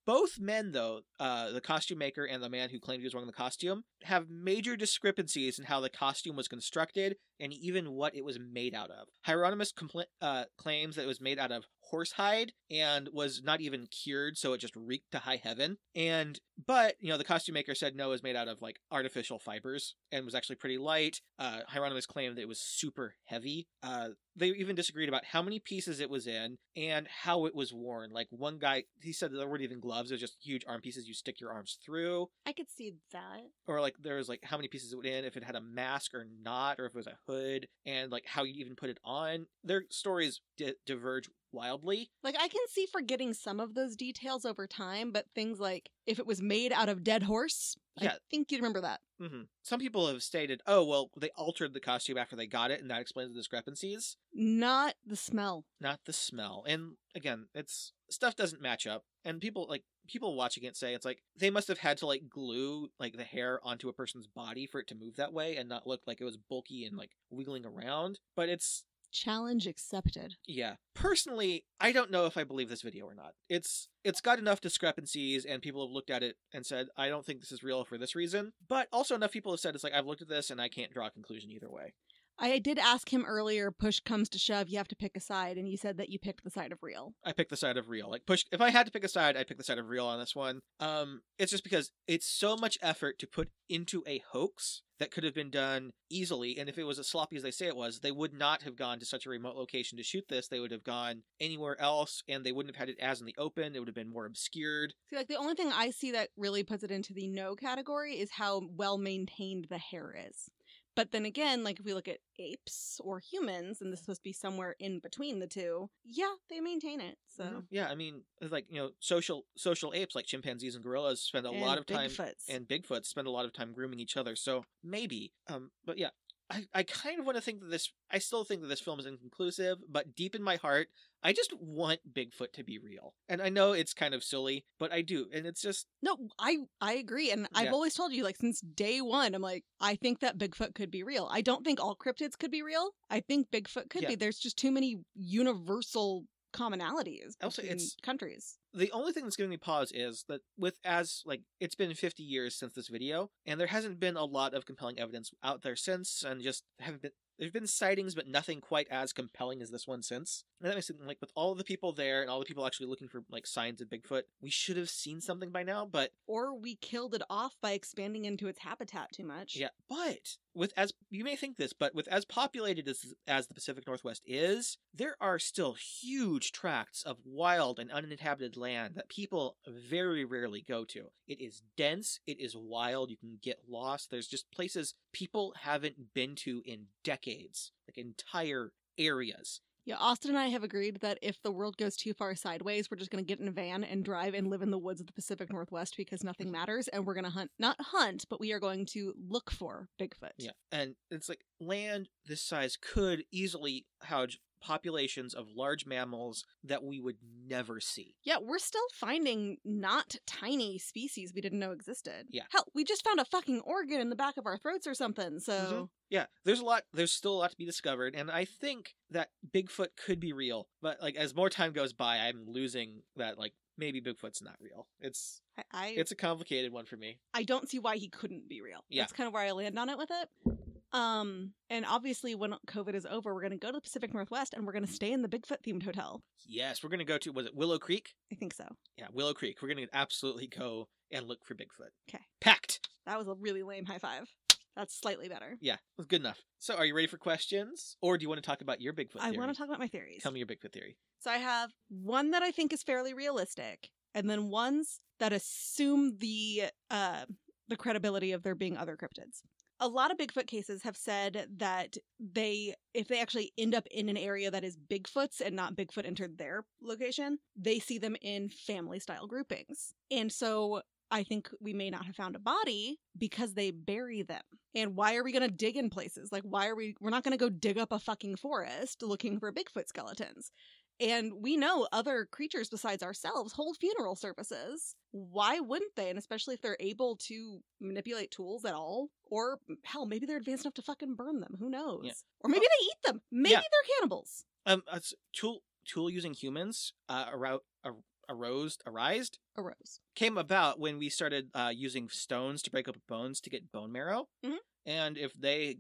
Speaker 2: Both men, though, uh, the costume maker and the man who claimed he was wearing the costume, have major discrepancies in how the costume was constructed and even what it was made out of. Heironimus compl- uh, claims that it was made out of horsehide and was not even cured, so it just reeked to high heaven. And but you know, the costume maker said no, was made out of like artificial fibers and was actually pretty light. Uh, Heironimus claimed that it was super heavy. Uh, they even disagreed about how many pieces it was in and how it was worn. Like one guy, he said there weren't even gloves; it was just huge arm pieces you stick your arms through.
Speaker 1: I could see that.
Speaker 2: Or like there was like how many pieces it would in, if it had a mask or not, or if it was a hood, and like how you even put it on. Their stories di- diverge wildly.
Speaker 1: Like I can see forgetting some of those details over time, but things like if it was made out of dead horse,
Speaker 2: Yeah.
Speaker 1: I think you'd remember that.
Speaker 2: hmm Some people have stated, "Oh, well, they altered the costume after they got it, and that explains the discrepancies."
Speaker 1: Not the smell.
Speaker 2: not the smell. And again, it's stuff doesn't match up. And people like people watching it say it's like they must have had to like glue like the hair onto a person's body for it to move that way and not look like it was bulky and like wiggling around. But it's
Speaker 1: Challenge accepted.
Speaker 2: yeah. Personally, I don't know if I believe this video or not. It's it's got enough discrepancies and people have looked at it and said, I don't think this is real for this reason. But also enough people have said it's like I've looked at this and I can't draw a conclusion either way.
Speaker 1: I did ask him earlier, push comes to shove, you have to pick a side, and you said that you picked the side of real.
Speaker 2: I picked the side of real. Like push if I had to pick a side, I'd pick the side of real on this one. Um it's just because it's so much effort to put into a hoax that could have been done easily and if it was as sloppy as they say it was, they would not have gone to such a remote location to shoot this. They would have gone anywhere else and they wouldn't have had it as in the open. It would have been more obscured.
Speaker 1: See, like the only thing I see that really puts it into the no category is how well maintained the hair is. But then again, like if we look at apes or humans, and this is supposed to be somewhere in between the two, yeah, they maintain it. So
Speaker 2: Mhm. Yeah, I mean, it's like, you know, social social apes like chimpanzees and gorillas spend a lot
Speaker 1: And
Speaker 2: of time
Speaker 1: Bigfoots.
Speaker 2: and Bigfoot spend a lot of time grooming each other. So maybe, um, but yeah, I, I kind of want to think that this. I still think that this film is inconclusive, but deep in my heart, I just want Bigfoot to be real. And I know it's kind of silly, but I do, and it's just
Speaker 1: No, I I agree, and I've
Speaker 2: Yeah.
Speaker 1: always told you, like since day one, I'm like, I think that Bigfoot could be real. I don't think all cryptids could be real. I think Bigfoot could
Speaker 2: Yeah.
Speaker 1: be. There's just too many universal commonalities
Speaker 2: Also, it's-
Speaker 1: countries.
Speaker 2: the only thing that's giving me pause is that with as like it's been 50 years since this video and there hasn't been a lot of compelling evidence out there since and just haven't been there's been sightings but nothing quite as compelling as this one since and that makes it like with all the people there and all the people actually looking for like signs of bigfoot we should have seen something by now but
Speaker 1: Or we killed it off by expanding into its habitat too much.
Speaker 2: yeah but with as you may think this but with as populated as as the pacific northwest is there are still huge tracts of wild and uninhabited land that people very rarely go to. It is dense it is wild you can get lost. There's just places people haven't been to in decades like entire areas
Speaker 1: Yeah, Austin and I have agreed that if the world goes too far sideways, we're just going to get in a van and drive and live in the woods of the Pacific Northwest because nothing matters. And we're going to hunt, not hunt, but we are going to look for Bigfoot.
Speaker 2: yeah and it's like land this size could easily house populations of large mammals that we would never see
Speaker 1: Yeah, we're still finding not tiny species we didn't know existed.
Speaker 2: Yeah.
Speaker 1: Hell, we just found a fucking organ in the back of our throats or something. So,
Speaker 2: Mhm. Yeah, there's a lot. There's still a lot to be discovered, and I think that Bigfoot could be real. But like as more time goes by, I'm losing that like maybe Bigfoot's not real. It's
Speaker 1: I, I,
Speaker 2: it's a complicated one for me.
Speaker 1: I don't see why he couldn't be real.
Speaker 2: Yeah.
Speaker 1: That's kind of where I land on it with it. Um, and obviously, when COVID is over, we're going to go to the Pacific Northwest and we're going to stay in the Bigfoot themed hotel.
Speaker 2: Yes, we're gonna go to was it Willow Creek?
Speaker 1: I think so.
Speaker 2: Yeah, Willow Creek. We're gonna absolutely go and look for Bigfoot.
Speaker 1: Okay.
Speaker 2: Packed.
Speaker 1: That was a really lame high five. That's slightly better.
Speaker 2: Yeah, was good enough. So, are you ready for questions, or do you want to talk about your Bigfoot?
Speaker 1: I
Speaker 2: theory?
Speaker 1: want to talk about my theories.
Speaker 2: Tell me your Bigfoot theory.
Speaker 1: So I have one that I think is fairly realistic, and then ones that assume the uh, the credibility of there being other cryptids. A lot of Bigfoot cases have said that they, if they actually end up in an area that is Bigfoot's and not Bigfoot entered their location, they see them in family style groupings. And so I think we may not have found a body because they bury them. And why are we going to dig in places? Like, why are we? We're not going to go dig up a fucking forest looking for Bigfoot skeletons. And we know other creatures besides ourselves hold funeral services. Why wouldn't they? And especially if they're able to manipulate tools at all. Or hell, maybe they're advanced enough to fucking burn them. Who knows?
Speaker 2: Yeah.
Speaker 1: Or maybe they eat them. Maybe
Speaker 2: Yeah.
Speaker 1: they're cannibals.
Speaker 2: Um, it's tool tool using humans uh arou- ar- arose arised
Speaker 1: Arose.
Speaker 2: came about when we started uh, using stones to break up bones to get bone marrow.
Speaker 1: Mhm.
Speaker 2: And if they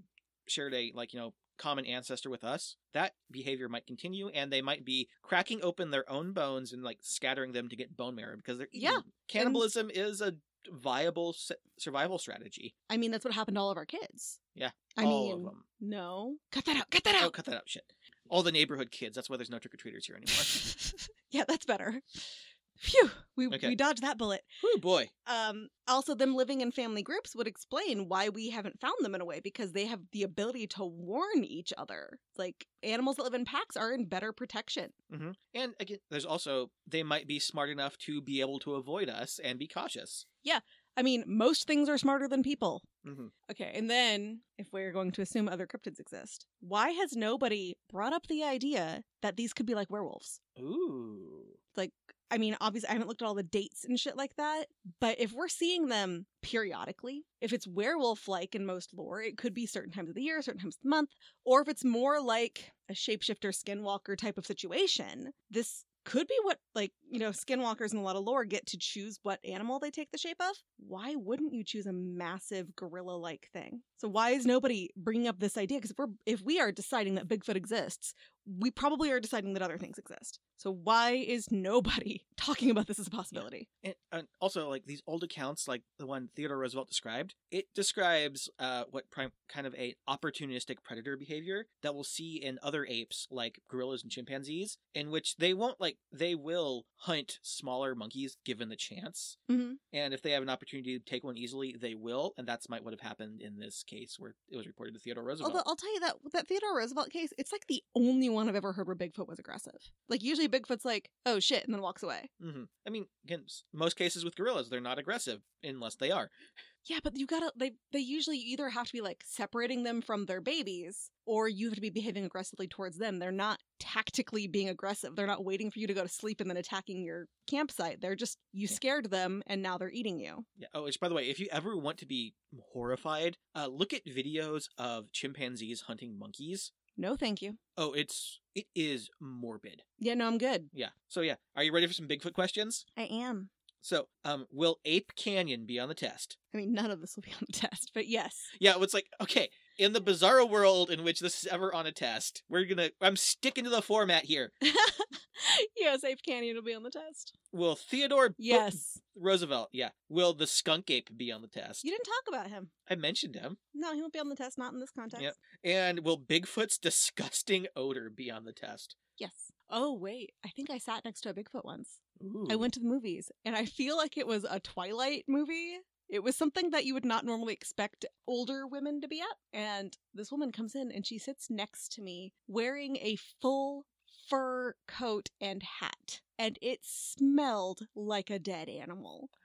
Speaker 2: shared a like you know common ancestor with us, that behavior might continue, and they might be cracking open their own bones and like scattering them to get bone marrow because they're eating.
Speaker 1: Yeah.
Speaker 2: Cannibalism is a viable survival strategy.
Speaker 1: I mean, that's what happened to all of our kids.
Speaker 2: Yeah,
Speaker 1: I
Speaker 2: all
Speaker 1: mean,
Speaker 2: of them.
Speaker 1: no. Cut that out. Cut that
Speaker 2: Oh,
Speaker 1: out.
Speaker 2: cut that out! Shit. All the neighborhood kids. That's why there's no trick or treaters here anymore.
Speaker 1: yeah, that's better. Phew. We,
Speaker 2: Okay.
Speaker 1: we dodged that bullet.
Speaker 2: Whoo boy.
Speaker 1: um also them living in family groups would explain why we haven't found them in a way because they have the ability to warn each other like animals that live in packs are in better protection
Speaker 2: hmm And again, there's also they might be smart enough to be able to avoid us and be cautious. Yeah.
Speaker 1: I mean most things are smarter than people
Speaker 2: hmm
Speaker 1: okay and then if we're going to assume other cryptids exist why has nobody brought up the idea that these could be like werewolves
Speaker 2: Ooh.
Speaker 1: like I mean, obviously, I haven't looked at all the dates and shit like that, but if we're seeing them periodically, if it's werewolf like in most lore, it could be certain times of the year, certain times of the month, or if it's more like a shapeshifter skinwalker type of situation, this could be what like you know skinwalkers and a lot of lore get to choose what animal they take the shape of why wouldn't you choose a massive gorilla like thing? So why is nobody bringing up this idea? Because if we're if we are deciding that bigfoot exists we probably are deciding that other things exist. So why is nobody talking about this as a possibility?
Speaker 2: And, and also, like these old accounts, like the one Theodore Roosevelt described, it describes uh, what prime, kind of a opportunistic predator behavior that we'll see in other apes, like gorillas and chimpanzees, in which they won't like they will hunt smaller monkeys given the chance,
Speaker 1: mm-hmm.
Speaker 2: and if they have an opportunity to take one easily, they will, and that's might what have happened in this case where it was reported to Theodore Roosevelt.
Speaker 1: Although I'll tell you that that Theodore Roosevelt case, it's like the only one I've ever heard where Bigfoot was aggressive. Like usually Bigfoot's like, "Oh shit," and then walks away.
Speaker 2: hmm I mean, again, most cases with gorillas, they're not aggressive unless they are.
Speaker 1: Yeah, but you gotta they they usually either have to be like separating them from their babies, or you have to be behaving aggressively towards them. They're not tactically being aggressive. They're not waiting for you to go to sleep and then attacking your campsite. They're just you
Speaker 2: Yeah.
Speaker 1: scared them and now they're eating you.
Speaker 2: Yeah. Oh, which by the way, if you ever want to be horrified, uh, look at videos of chimpanzees hunting monkeys.
Speaker 1: No, thank you.
Speaker 2: Oh, it's it is morbid.
Speaker 1: Yeah, no, I'm good.
Speaker 2: Yeah. So yeah, are you ready for some Bigfoot questions?
Speaker 1: I am.
Speaker 2: So, um, will Ape Canyon be on the test?
Speaker 1: I mean, none of this will be on the test, but yes.
Speaker 2: Yeah, it's like okay, in the bizarro world in which this is ever on a test, we're gonna. I'm sticking to the format here.
Speaker 1: yes, Ape Canyon will be on the test.
Speaker 2: Will Theodore Bo-
Speaker 1: Yes.
Speaker 2: Roosevelt? Yeah. Will the skunk ape be on the test?
Speaker 1: You didn't talk about him.
Speaker 2: I mentioned him.
Speaker 1: No, he won't be on the test, not in this context.
Speaker 2: Yep. And will Bigfoot's disgusting odor be on the test?
Speaker 1: Yes. Oh, wait. I think I sat next to a Bigfoot once.
Speaker 2: Ooh.
Speaker 1: I went to the movies and I feel like it was a Twilight movie. It was something that you would not normally expect older women to be at. And this woman comes in and she sits next to me wearing a full fur coat and hat. And it smelled like a dead animal.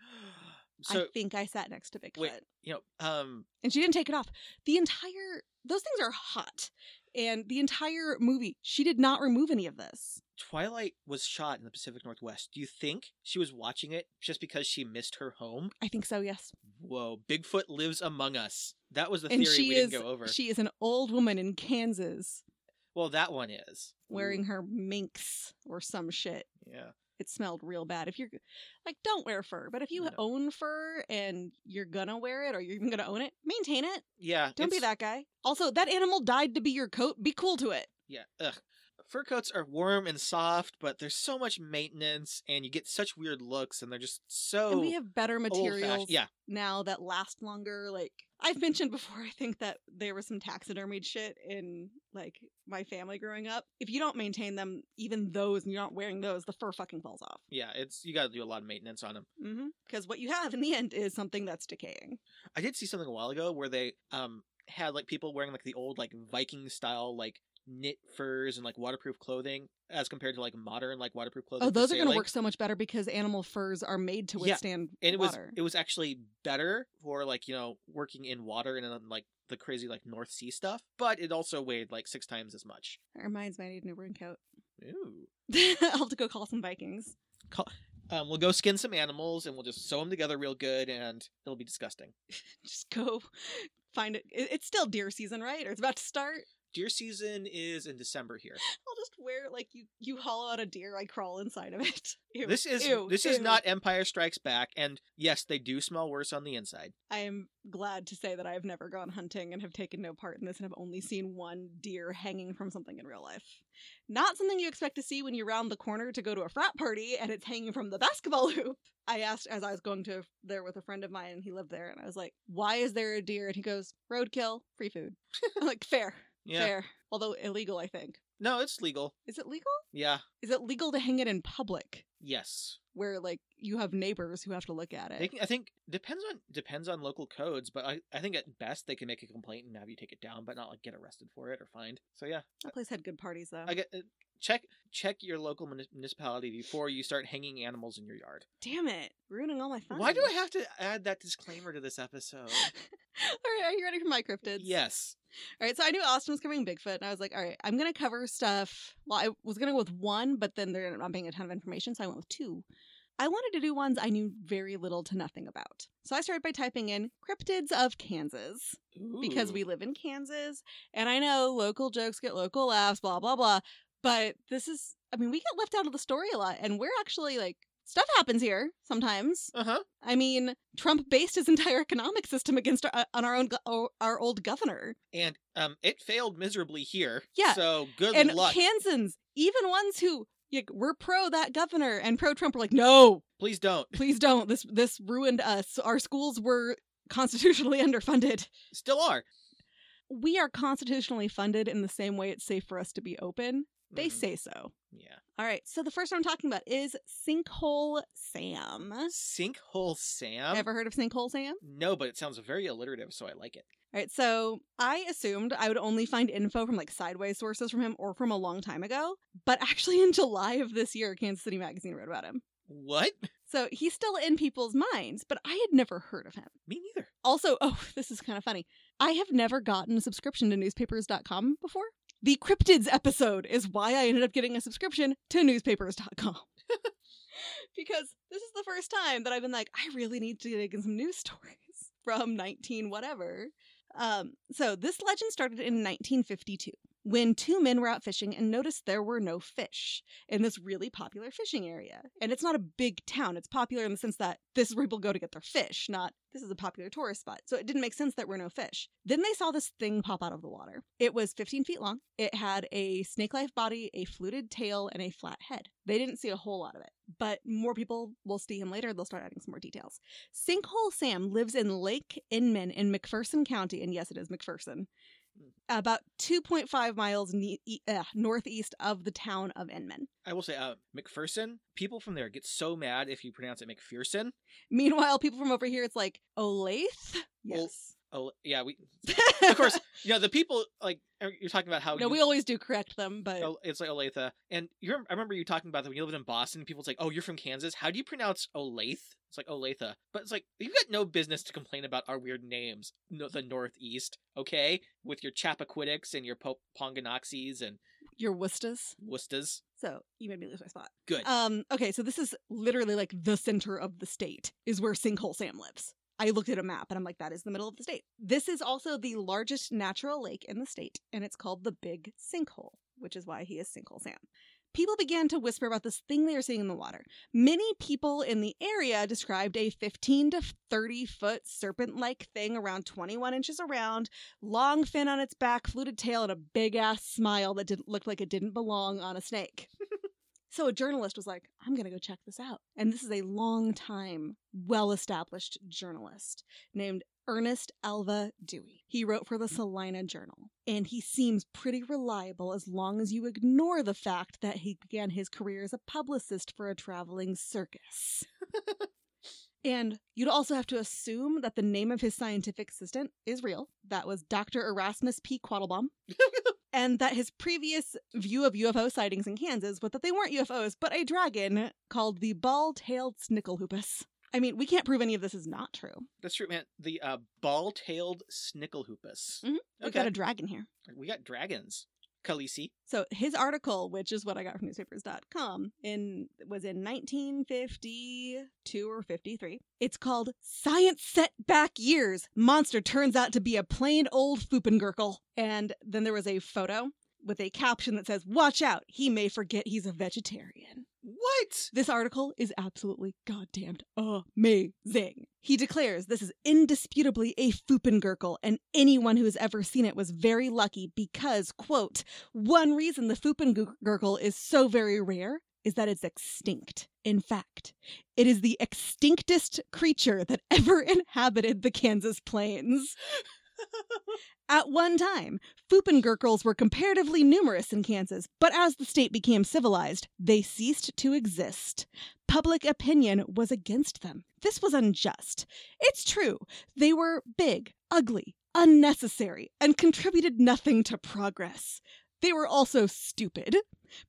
Speaker 2: So
Speaker 1: I think I sat next to Bigfoot.
Speaker 2: wait, you know, um,
Speaker 1: and she didn't take it off. The entire those things are hot. And the entire movie, she did not remove any of this.
Speaker 2: Twilight was shot in the Pacific Northwest. Do you think she was watching it just because she missed her home?
Speaker 1: I think so, yes.
Speaker 2: Whoa, Bigfoot lives among us. That was the
Speaker 1: and
Speaker 2: theory we
Speaker 1: is
Speaker 2: didn't go over.
Speaker 1: she is an old woman in Kansas
Speaker 2: Well, that one is
Speaker 1: wearing
Speaker 2: Ooh,
Speaker 1: her minks or some shit.
Speaker 2: Yeah.
Speaker 1: It smelled real bad. If you're like, don't wear fur, but if you
Speaker 2: No.
Speaker 1: own fur and you're gonna wear it or you're even gonna own it, maintain it.
Speaker 2: Yeah.
Speaker 1: Don't be that guy. Also, that animal died to be your coat. Be cool to it.
Speaker 2: Yeah. Ugh. Fur coats are warm and soft, but there's so much maintenance, and you get such weird looks, and they're just so.
Speaker 1: and we have better materials
Speaker 2: Yeah.
Speaker 1: now that last longer. Like I've mentioned before, I think that there was some taxidermied shit in like my family growing up. If you don't maintain them, even those, and you're not wearing those, the fur fucking falls off.
Speaker 2: Yeah. It's you got to do a lot of maintenance on them.
Speaker 1: Mm-hmm. Because what you have in the end is something that's decaying.
Speaker 2: I did see something a while ago where they um had like people wearing like the old like Viking style like knit furs and like waterproof clothing as compared to like modern like waterproof clothing.
Speaker 1: Oh, those are going to work so much better because animal furs are made to
Speaker 2: Yeah,
Speaker 1: withstand
Speaker 2: And it was
Speaker 1: water.
Speaker 2: it was actually better for like you know working in water and then like the crazy like North Sea stuff, but it also weighed like six times as much.
Speaker 1: That reminds me, I need a new raincoat.
Speaker 2: Ooh.
Speaker 1: I'll have to go call some Vikings.
Speaker 2: Um, we'll go skin some animals and we'll just sew them together real good, and it'll be disgusting.
Speaker 1: Just go find it- It's still deer season, right? Or it's about to start.
Speaker 2: Deer season is in December here.
Speaker 1: I'll just wear like you. You hollow out a deer, I crawl inside of it. Ew,
Speaker 2: This is
Speaker 1: ew,
Speaker 2: this is not Empire Strikes Back, and yes, they do smell worse on the inside.
Speaker 1: I am glad to say that I have never gone hunting and have taken no part in this and have only seen one deer hanging from something in real life. Not something you expect to see when you round the corner to go to a frat party and it's hanging from the basketball hoop. I asked as I was going to there with a friend of mine and he lived there and I was like, "Why is there a deer?" And he goes, "Roadkill, free food." Like, "Fair,
Speaker 2: Yeah.
Speaker 1: fair." Although illegal, I think.
Speaker 2: No, it's legal.
Speaker 1: Is it legal?
Speaker 2: Yeah.
Speaker 1: Is it legal to hang it in public
Speaker 2: Yes.
Speaker 1: where like you have neighbors who have to look at it?
Speaker 2: Can, I think depends on depends on local codes, but I, I think at best they can make a complaint and have you take it down, but not like get arrested for it or fined. So yeah,
Speaker 1: that place had good parties though.
Speaker 2: I get uh, check check your local municipality before you start hanging animals in your yard.
Speaker 1: Damn it, ruining all my fun.
Speaker 2: Why do I have to add that disclaimer to this episode?
Speaker 1: all right, are you ready for my cryptids?
Speaker 2: yes.
Speaker 1: All right, so I knew Austin was covering Bigfoot, and I was like, all right, I'm gonna cover stuff. Well, I was gonna go with one, but then there ended up not being a ton of information, so I went with two. I wanted to do ones I knew very little to nothing about. So I started by typing in cryptids of Kansas because we live in Kansas, and I know local jokes get local laughs, blah blah blah. But this is, I mean, we get left out of the story a lot, and we're actually like, stuff happens here sometimes.
Speaker 2: Uh huh.
Speaker 1: I mean, Trump based his entire economic system against our, uh, on our own go- our old governor.
Speaker 2: And um, it failed miserably here.
Speaker 1: Yeah.
Speaker 2: So good
Speaker 1: and
Speaker 2: luck.
Speaker 1: Kansans, even ones who like, were pro that governor and pro Trump, were like, no,
Speaker 2: Please don't.
Speaker 1: please don't. This this ruined us. Our schools were constitutionally underfunded.
Speaker 2: Still are.
Speaker 1: We are constitutionally funded in the same way it's safe for us to be open. They
Speaker 2: Mhm.
Speaker 1: say so.
Speaker 2: Yeah.
Speaker 1: All right. So the first one I'm talking about is Sinkhole Sam.
Speaker 2: Sinkhole Sam.
Speaker 1: Ever heard of Sinkhole Sam?
Speaker 2: No, but it sounds very alliterative, so I like it.
Speaker 1: All right, so I assumed I would only find info from like sideways sources from him or from a long time ago. But actually, in July of this year, Kansas City Magazine wrote about him.
Speaker 2: What?
Speaker 1: So he's still in people's minds, but I had never heard of him.
Speaker 2: Me neither.
Speaker 1: Also, oh, this is kind of funny. I have never gotten a subscription to newspapers.com before. The Cryptids episode is why I ended up getting a subscription to newspapers.com. because this is the first time that I've been like, I really need to dig in some news stories from 19 whatever. Um, so this legend started in 1952 when two men were out fishing and noticed there were no fish in this really popular fishing area. And it's not a big town. It's popular in the sense that this is where people go to get their fish, not this is a popular tourist spot. So it didn't make sense that there were no fish. Then they saw this thing pop out of the water. It was 15 feet long. It had a snake like body, a fluted tail, and a flat head. They didn't see a whole lot of it, but more people will see him later. They'll start adding some more details. Sinkhole Sam lives in Lake Inman in McPherson County, and yes, it is McPherson, about 2.5 miles ne- e- uh, northeast of the town of Inman.
Speaker 2: I will say, uh, McPherson, people from there get so mad if you pronounce it McPherson.
Speaker 1: Meanwhile, people from over here, it's like Olathe. Yes.
Speaker 2: Oh, yeah, we, of course, you know, the people, like, you're talking about how
Speaker 1: no,
Speaker 2: you-
Speaker 1: we always do correct them, but
Speaker 2: it's like Olathe. And you I remember you talking about that when you lived in Boston. People's like, "Oh, you're from Kansas. How do you pronounce Olathe?" It's like Olathe, but it's like you've got no business to complain about our weird names, no, the Northeast. Okay, with your Chappaquiddics and your po- and
Speaker 1: your Worcesters.
Speaker 2: Worcesters.
Speaker 1: So you made me lose my spot.
Speaker 2: Good.
Speaker 1: Um, okay, so this is literally like the center of the state is where Sinkhole Sam lives. I looked at a map and I'm like, that is the middle of the state. This is also the largest natural lake in the state, and it's called the Big Sinkhole, which is why he is Sinkhole Sam. People began to whisper about this thing they were seeing in the water. Many people in the area described a 15 to 30 foot serpent like thing around 21 inches around, long fin on its back, fluted tail, and a big ass smile that didn't look like it didn't belong on a snake. So a journalist was like, I'm going to go check this out. And this is a long time, well established journalist named Ernest Alva Dewey. He wrote for the Salina Journal, and he seems pretty reliable as long as you ignore the fact that he began his career as a publicist for a traveling circus. And you'd also have to assume that the name of his scientific assistant is real. That was Dr. Erasmus P. Quattlebaum. and that his previous view of UFO sightings in Kansas was that they weren't UFOs, but a dragon called the ball-tailed snickelhoopus. I mean, we can't prove any of this is not true.
Speaker 2: That's true, man. The uh, ball-tailed snicklehoopus.
Speaker 1: Mhm. We've got a dragon here.
Speaker 2: we got dragons. Khaleesi.
Speaker 1: So his article, which is what I got from newspapers.com, in was in 1952 or 53. It's called Science Set Back Years. Monster turns out to be a plain old Foopengurkle. And then there was a photo with a caption that says, Watch out, he may forget he's a vegetarian.
Speaker 2: What?
Speaker 1: This article is absolutely goddamned amazing. He declares this is indisputably a Foopengurkle, and anyone who has ever seen it was very lucky because, quote, one reason the Foopengurkle is so very rare is that it's extinct. In fact, it is the extinctest creature that ever inhabited the Kansas plains. At one time, Foopengurkles were comparatively numerous in Kansas, but as the state became civilized, they ceased to exist. Public opinion was against them. This was unjust. It's true, they were big, ugly, unnecessary, and contributed nothing to progress. They were also stupid.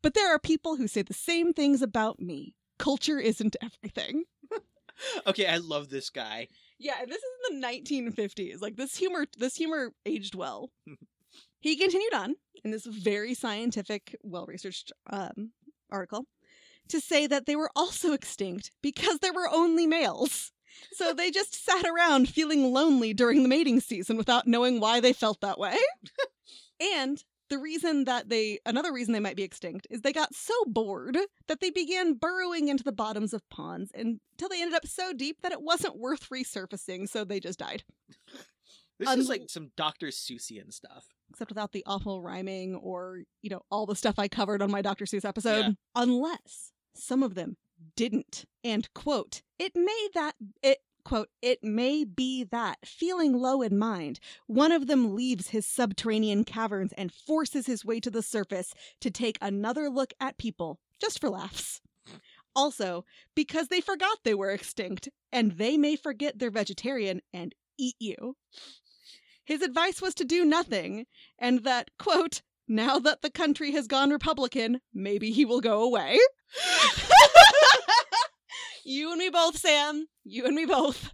Speaker 1: But there are people who say the same things about me. Culture isn't everything.
Speaker 2: Okay, I love this guy.
Speaker 1: Yeah, and this is in the 1950s. Like this humor, this humor aged well. he continued on in this very scientific, well-researched um, article to say that they were also extinct because there were only males. So they just sat around feeling lonely during the mating season without knowing why they felt that way. and the reason that they, another reason they might be extinct is they got so bored that they began burrowing into the bottoms of ponds until they ended up so deep that it wasn't worth resurfacing, so they just died.
Speaker 2: This
Speaker 1: Un-
Speaker 2: is like some Dr. Seussian stuff.
Speaker 1: Except without the awful rhyming or, you know, all the stuff I covered on my Dr. Seuss episode.
Speaker 2: Yeah.
Speaker 1: Unless some of them didn't. And quote, it may that it quote, it may be that, feeling low in mind, one of them leaves his subterranean caverns and forces his way to the surface to take another look at people, just for laughs. Also, because they forgot they were extinct, and they may forget they're vegetarian and eat you. His advice was to do nothing, and that, quote, now that the country has gone Republican, maybe he will go away. you and me both, Sam. You and me both.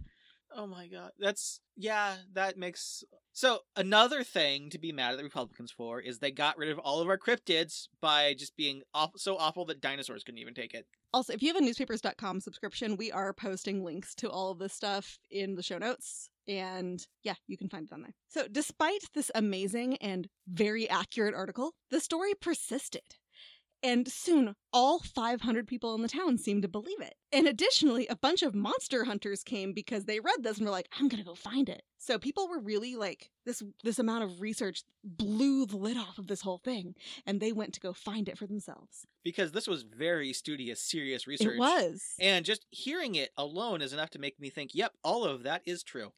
Speaker 2: Oh my god. That's yeah, that makes so another thing to be mad at the Republicans for is they got rid of all of our cryptids by just being aw- so awful that dinosaurs couldn't even take it.
Speaker 1: Also, if you have a newspapers.com subscription, we are posting links to all of this stuff in the show notes. And yeah, you can find it on there. So, despite this amazing and very accurate article, the story persisted. And soon, all 500 people in the town seemed to believe it. And additionally, a bunch of monster hunters came because they read this and were like, I'm going to go find it. So people were really like, this this amount of research blew the lid off of this whole thing. And they went to go find it for themselves.
Speaker 2: Because this was very studious, serious research.
Speaker 1: It was.
Speaker 2: And just hearing it alone is enough to make me think, yep, all of that is true.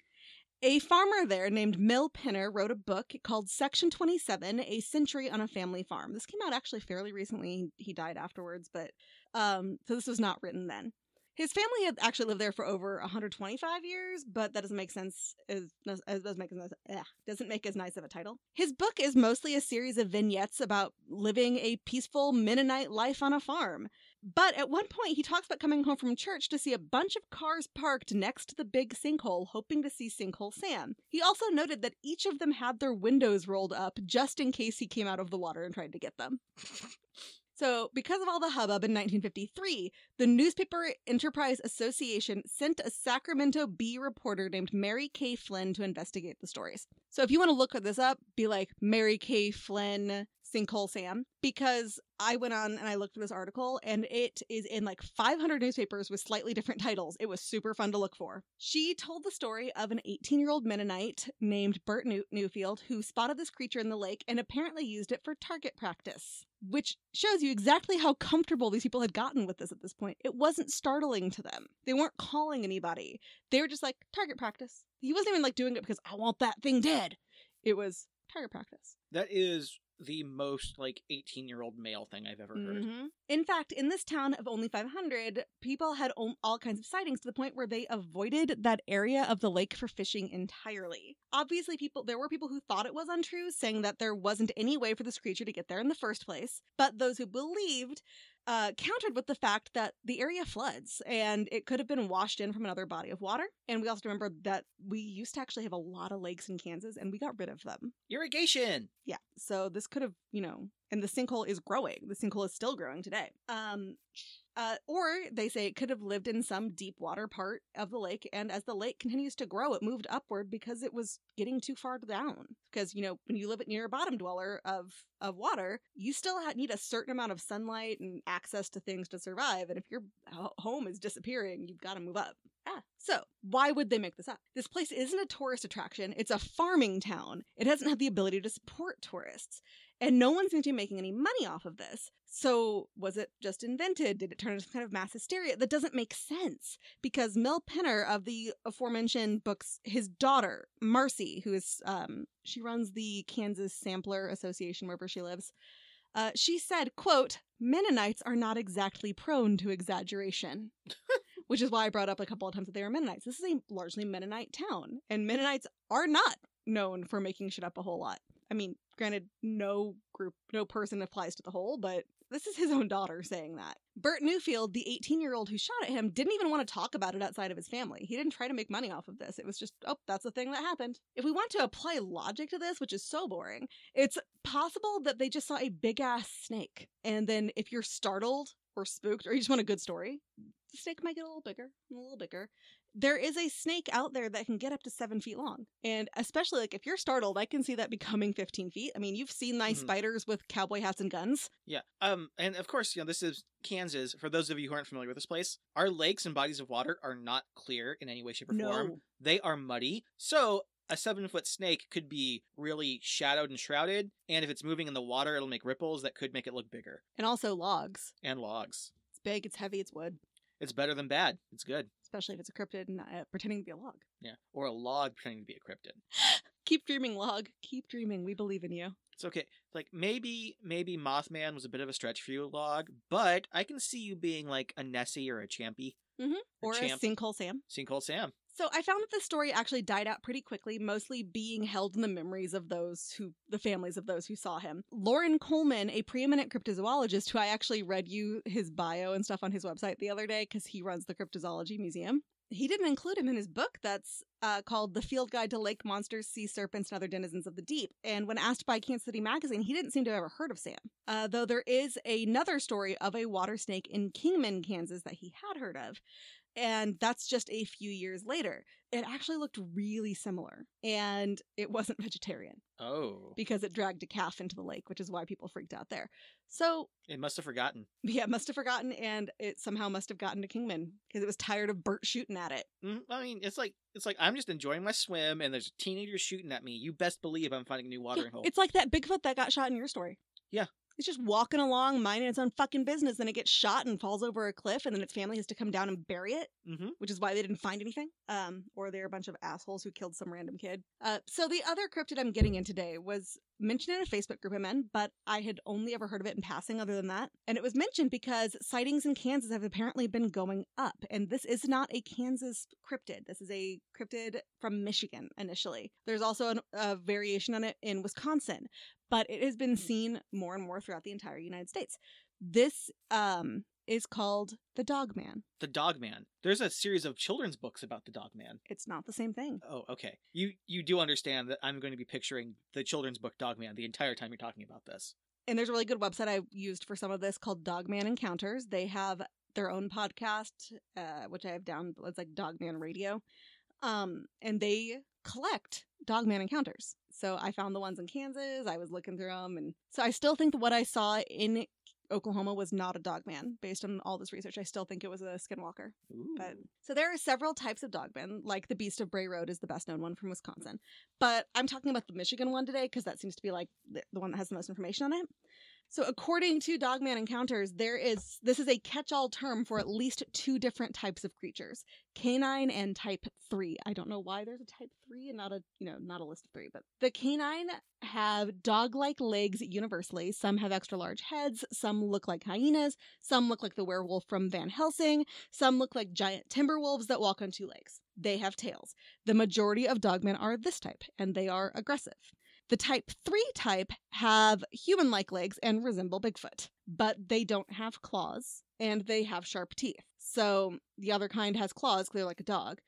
Speaker 1: A farmer there named Mil Penner wrote a book called Section 27 A Century on a Family Farm. This came out actually fairly recently. He died afterwards, but um, so this was not written then. His family had actually lived there for over 125 years, but that doesn't make sense. As, as make as eh, doesn't make as nice of a title. His book is mostly a series of vignettes about living a peaceful Mennonite life on a farm. But at one point, he talks about coming home from church to see a bunch of cars parked next to the big sinkhole, hoping to see Sinkhole Sam. He also noted that each of them had their windows rolled up just in case he came out of the water and tried to get them. So, because of all the hubbub in 1953, the Newspaper Enterprise Association sent a Sacramento Bee reporter named Mary Kay Flynn to investigate the stories. So, if you want to look this up, be like Mary Kay Flynn Sinkhole Sam, because I went on and I looked for this article and it is in like 500 newspapers with slightly different titles. It was super fun to look for. She told the story of an 18 year old Mennonite named Bert New- Newfield who spotted this creature in the lake and apparently used it for target practice, which shows you exactly how comfortable these people had gotten with this at this point. It wasn't startling to them. They weren't calling anybody. They were just like, target practice. He wasn't even like doing it because I want that thing dead. It was target practice.
Speaker 2: That is the most like 18 year old male thing I've ever heard.
Speaker 1: Mhm. In fact, in this town of only 500, people had all kinds of sightings to the point where they avoided that area of the lake for fishing entirely. Obviously, people there were people who thought it was untrue, saying that there wasn't any way for this creature to get there in the first place. But those who believed uh, countered with the fact that the area floods and it could have been washed in from another body of water. And we also remember that we used to actually have a lot of lakes in Kansas and we got rid of them.
Speaker 2: Irrigation.
Speaker 1: Yeah. So this could have, you know, and the sinkhole is growing. The sinkhole is still growing today. Um, uh, or they say it could have lived in some deep water part of the lake, and as the lake continues to grow, it moved upward because it was getting too far down. Because you know, when you live near a bottom dweller of of water, you still ha- need a certain amount of sunlight and access to things to survive. And if your ho- home is disappearing, you've got to move up. Ah, so why would they make this up? This place isn't a tourist attraction. It's a farming town. It doesn't have the ability to support tourists. And no one seems to be making any money off of this. So, was it just invented? Did it turn into some kind of mass hysteria? That doesn't make sense because Mel Penner of the aforementioned books, his daughter, Marci, who is, um, she runs the Kansas Sampler Association wherever she lives. Uh, she said, quote, Mennonites are not exactly prone to exaggeration. Which is why I brought up a couple of times that they are Mennonites. This is a largely Mennonite town, and Mennonites are not known for making shit up a whole lot. I mean, granted, no group, no person applies to the whole, but this is his own daughter saying that. Bert Newfield, the 18 year old who shot at him, didn't even want to talk about it outside of his family. He didn't try to make money off of this. It was just, oh, that's a thing that happened. If we want to apply logic to this, which is so boring, it's possible that they just saw a big ass snake. And then if you're startled or spooked or you just want a good story, the snake might get a little bigger, a little bigger. There is a snake out there that can get up to seven feet long. And especially like if you're startled, I can see that becoming 15 feet. I mean, you've seen nice
Speaker 2: Mhm.
Speaker 1: spiders with cowboy hats and guns.
Speaker 2: Yeah. Um, and of course, you know, this is Kansas. For those of you who aren't familiar with this place, our lakes and bodies of water are not clear in any way, shape, or form. They are muddy. So a seven foot snake could be really shadowed and shrouded. And if it's moving in the water, it'll make ripples that could make it look bigger.
Speaker 1: And also logs.
Speaker 2: And logs.
Speaker 1: It's big, it's heavy, it's wood.
Speaker 2: It's better than bad. It's good.
Speaker 1: Especially if it's a cryptid and uh, pretending to be a log.
Speaker 2: Yeah. Or a log pretending to be a cryptid.
Speaker 1: Keep dreaming, log. Keep dreaming. We believe in you.
Speaker 2: It's okay. Like maybe maybe Mothman was a bit of a stretch for you, log, but I can see you being like a Nessie or a Champy. Mm hmm.
Speaker 1: Or a
Speaker 2: champ.
Speaker 1: sinkhole Sam.
Speaker 2: Sinkhole Sam.
Speaker 1: So I found that the story actually died out pretty quickly, mostly being held in the memories of those who, the families of those who saw him. Loren Coleman, a preeminent cryptozoologist who I actually read you his bio and stuff on his website the other day because he runs the Cryptozoology Museum. He didn't include him in his book that's uh, called The Field Guide to Lake Monsters, Sea Serpents, and Other Denizens of the Deep. And when asked by Kansas City Magazine, he didn't seem to have ever heard of Sam. Uh, though there is another story of a water snake in Kingman, Kansas that he had heard of and that's just a few years later. It actually looked really similar, and it wasn't vegetarian
Speaker 2: Oh.
Speaker 1: because it dragged a calf into the lake, which is why people freaked out there. So,
Speaker 2: It must have forgotten.
Speaker 1: yeah, it must have forgotten, and it somehow must have gotten to Kingman because it was tired of Bert shooting at it.
Speaker 2: Mm, I mean, it's like it's like I'm just enjoying my swim, and there's teenagers shooting at me. You best believe I'm finding a new watering
Speaker 1: Yeah,
Speaker 2: hole.
Speaker 1: It's like that Bigfoot that got shot in your story.
Speaker 2: Yeah.
Speaker 1: It's just walking along, minding its own fucking business, then it gets shot and falls over a cliff, and then its family has to come down and bury it.
Speaker 2: mm-hmm.
Speaker 1: which is why they didn't find anything. Um, or they're a bunch of assholes who killed some random kid. Uh, so the other cryptid I'm getting in today was mentioned in a Facebook group I'm in, but I had only ever heard of it in passing other than that. And it was mentioned because sightings in Kansas have apparently been going up. And this is not a Kansas cryptid. This is a cryptid from Michigan initially. There's also an, a variation on it in Wisconsin, but it has been seen more and more throughout the entire United States. This um, is called the Dog Man.
Speaker 2: The Dog Man. There's a series of children's books about the Dog Man.
Speaker 1: It's not the same thing.
Speaker 2: Oh, okay. You you do understand that I'm going to be picturing the children's book Dog Man the entire time you're talking about this.
Speaker 1: And there's a really good website I used for some of this called Dog Man Encounters. They have their own podcast, uh, which I have down. It's like Dog Man Radio, um, and they collect Dog Man Encounters. So I found the ones in Kansas. I was looking through them, and so I still think that what I saw in Oklahoma was not a Dogman. Based on all this research, I still think it was a Skinwalker.
Speaker 2: Ooh.
Speaker 1: But so there are several types of dogmen, like the Beast of Bray Road is the best known one from Wisconsin. But I'm talking about the Michigan one today because that seems to be like the, the one that has the most information on it. So according to Dogman Encounters, there is this is a catch-all term for at least two different types of creatures, canine and type 3. I don't know why there's a type 3 and not a, you know, not a list of 3, but the canine have dog-like legs universally. Some have extra large heads, some look like hyenas, some look like the werewolf from Van Helsing, some look like giant timber wolves that walk on two legs. They have tails. The majority of dogmen are this type, and they are aggressive. The type 3 type have human like legs and resemble Bigfoot, but they don't have claws and they have sharp teeth. So the other kind has claws, clear like a dog.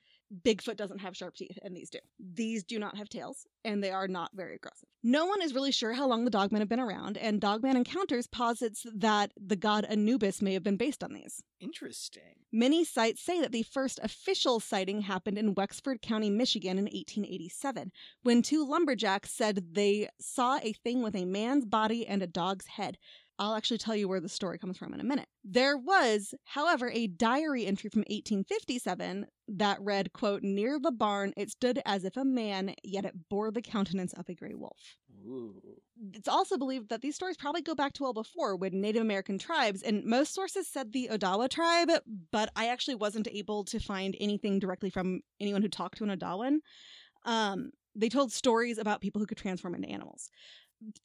Speaker 1: Bigfoot doesn't have sharp teeth, and these do. These do not have tails, and they are not very aggressive. No one is really sure how long the dogmen have been around, and Dogman Encounters posits that the god Anubis may have been based on these.
Speaker 2: Interesting.
Speaker 1: Many sites say that the first official sighting happened in Wexford County, Michigan in 1887, when two lumberjacks said they saw a thing with a man's body and a dog's head. I'll actually tell you where the story comes from in a minute. There was, however, a diary entry from 1857 that read, quote, near the barn it stood as if a man, yet it bore the countenance of a gray wolf
Speaker 2: Ooh.
Speaker 1: it's also believed that these stories probably go back to well before when Native American tribes, and most sources said the Odawa tribe, but I actually wasn't able to find anything directly from anyone who talked to an Odawan. Um, they told stories about people who could transform into animals.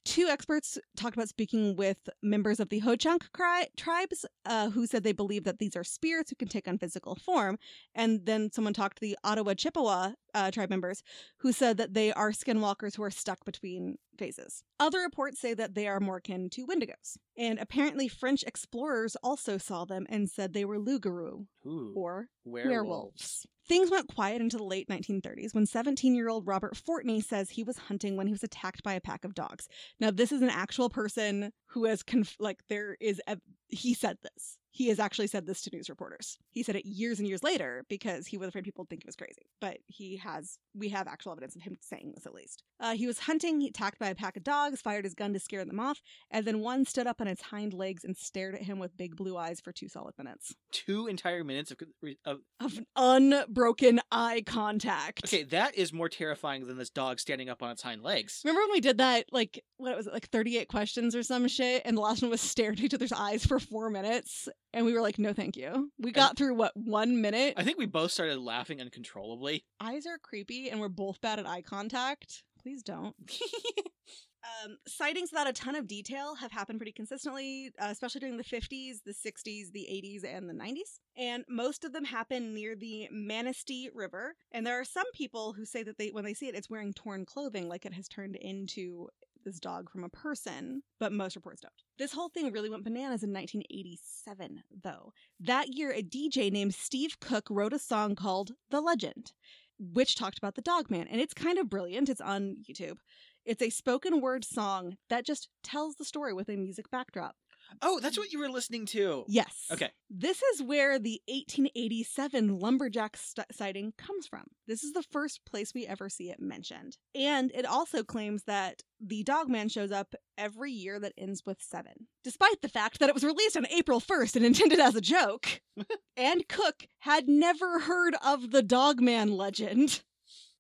Speaker 1: Two experts talked about speaking with members of the Ho Chunk cri- tribes uh, who said they believe that these are spirits who can take on physical form. And then someone talked to the Ottawa Chippewa uh, tribe members who said that they are skinwalkers who are stuck between phases. Other reports say that they are more akin to wendigos. And apparently, French explorers also saw them and said they were loup-garou,
Speaker 2: Ooh.
Speaker 1: or
Speaker 2: werewolves.
Speaker 1: werewolves. Things went quiet into the late 1930s when 17 year old Robert Fortney says he was hunting when he was attacked by a pack of dogs. Now, this is an actual person who has, conf- like, there is, a- he said this. He has actually said this to news reporters. He said it years and years later because he was afraid people would think he was crazy. But he has, we have actual evidence of him saying this at least. Uh, he was hunting, he attacked by a pack of dogs, fired his gun to scare them off, and then one stood up on its hind legs and stared at him with big blue eyes for two solid minutes
Speaker 2: Two entire minutes of, of
Speaker 1: of unbroken eye contact.
Speaker 2: okay. That is more terrifying than this dog standing up on its hind legs.
Speaker 1: Remember when we did that, like, what was it, like 38 questions or some shit, and the last one was stare into each other's eyes for four minutes? And we were like, no, thank you. We got through, what, one minute?
Speaker 2: I think we both started laughing uncontrollably.
Speaker 1: Eyes are creepy, and we're both bad at eye contact. Please don't. Um, sightings without a ton of detail have happened pretty consistently, uh, especially during the 50s, the 60s, the 80s, and the 90s. And most of them happen near the Manistee River. And there are some people who say that they, when they see it, it's wearing torn clothing, like it has turned into this dog from a person, but most reports don't. This whole thing really went bananas in 1987, though. That year, a DJ named Steve Cook wrote a song called The Legend, which talked about the dog man. And it's kind of brilliant. It's on YouTube. It's a spoken word song that just tells the story with a music backdrop.
Speaker 2: Oh, that's what you were listening to.
Speaker 1: Yes.
Speaker 2: Okay.
Speaker 1: This is where the 1887 lumberjack st- sighting comes from. This is the first place we ever see it mentioned. And it also claims that the dogman shows up every year that ends with seven, despite the fact that it was released on April 1st and intended as a joke. and Cook had never heard of the dogman legend.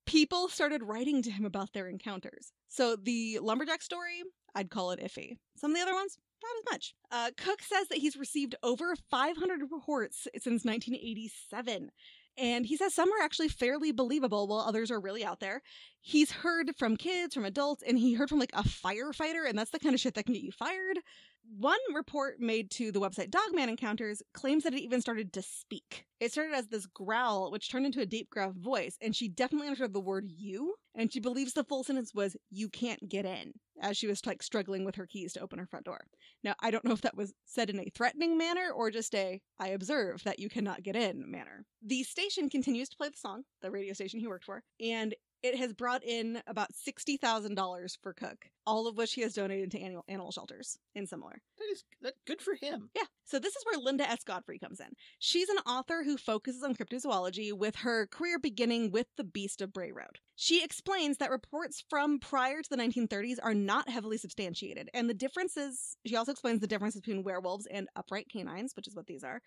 Speaker 1: People started writing to him about their encounters. So the lumberjack story, I'd call it iffy. Some of the other ones, not as much. Uh, Cook says that he's received over 500 reports since 1987. And he says some are actually fairly believable, while others are really out there. He's heard from kids, from adults, and he heard from like a firefighter, and that's the kind of shit that can get you fired. One report made to the website Dogman Encounters claims that it even started to speak. It started as this growl, which turned into a deep gruff voice, and she definitely understood the word you, and she believes the full sentence was, You can't get in, as she was like struggling with her keys to open her front door. Now, I don't know if that was said in a threatening manner or just a, I observe that you cannot get in manner. The station continues to play the song, the radio station he worked for, and it has brought in about $60,000 for Cook, all of which he has donated to animal, animal shelters and similar.
Speaker 2: That is that good for him.
Speaker 1: Yeah. So this is where Linda S. Godfrey comes in. She's an author who focuses on cryptozoology with her career beginning with The Beast of Bray Road. She explains that reports from prior to the 1930s are not heavily substantiated, and the differences, she also explains the difference between werewolves and upright canines, which is what these are,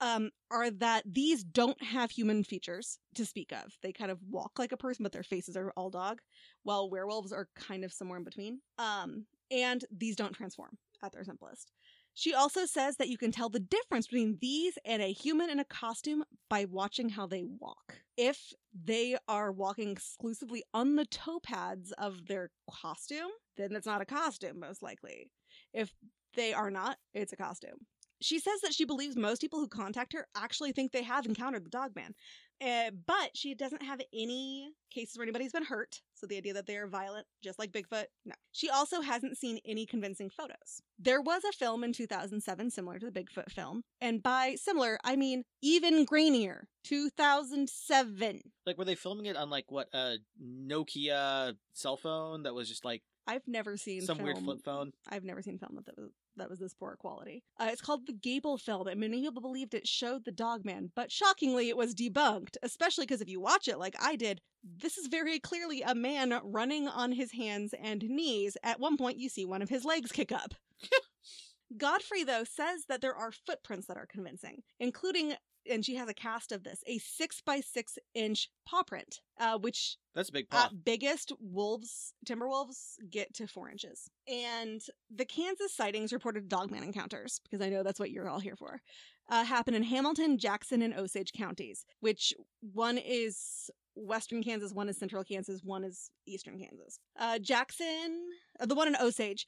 Speaker 1: um, are that these don't have human features to speak of. They kind of walk like a person, but their faces are all dog, while werewolves are kind of somewhere in between. Um, and these don't transform at their simplest. She also says that you can tell the difference between these and a human in a costume by watching how they walk. If they are walking exclusively on the toe pads of their costume, then it's not a costume, most likely. If they are not, it's a costume. She says that she believes most people who contact her actually think they have encountered the dogman. Uh, but she doesn't have any cases where anybody's been hurt. So the idea that they are violent, just like Bigfoot, no. She also hasn't seen any convincing photos. There was a film in 2007 similar to the Bigfoot film. And by similar, I mean even grainier. 2007.
Speaker 2: Like were they filming it on like what a Nokia cell phone that was just like
Speaker 1: I've never seen
Speaker 2: some
Speaker 1: film.
Speaker 2: weird flip phone?
Speaker 1: I've never seen film that was that was this poor quality. Uh, it's called the Gable film, and many people believed it showed the Dogman, but shockingly, it was debunked. Especially because if you watch it like I did, this is very clearly a man running on his hands and knees. At one point, you see one of his legs kick up. Godfrey, though, says that there are footprints that are convincing, including, and she has a cast of this, a six by six inch paw print, uh, which
Speaker 2: That's a big paw.
Speaker 1: biggest, wolves, timber wolves get to four inches. And the Kansas sightings reported dogman encounters, because I know that's what you're all here for, uh, happen in Hamilton, Jackson, and Osage counties, which one is western Kansas, one is central Kansas, one is eastern Kansas. Uh, Jackson, uh, the one in Osage,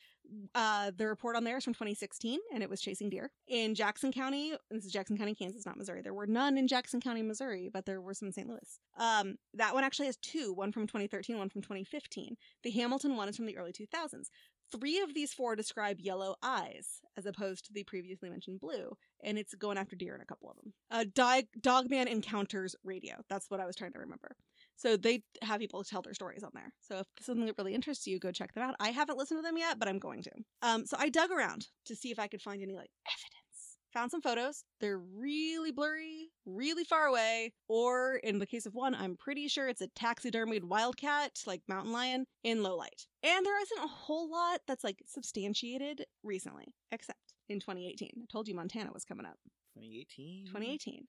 Speaker 1: uh, the report on there is from 2016, and it was chasing deer. In Jackson County, this is Jackson County, Kansas, not Missouri. There were none in Jackson County, Missouri, but there were some in St. Louis. Um, that one actually has two, one from 2013, one from 2015. The Hamilton one is from the early 2000s. Three of these four describe yellow eyes, as opposed to the previously mentioned blue, and it's going after deer in a couple of them. Uh, Dog, Dogman Encounters Radio. That's what I was trying to remember. So they have people tell their stories on there. So if something that really interests you, go check them out. I haven't listened to them yet, but I'm going to. Um, so I dug around to see if I could find any like evidence, found some photos. They're really blurry, really far away, or in the case of one, I'm pretty sure it's a taxidermied wildcat, like mountain lion, in low light. And there isn't a whole lot that's like substantiated recently, except in 2018. I told you Montana was coming up.
Speaker 2: 2018.
Speaker 1: 2018.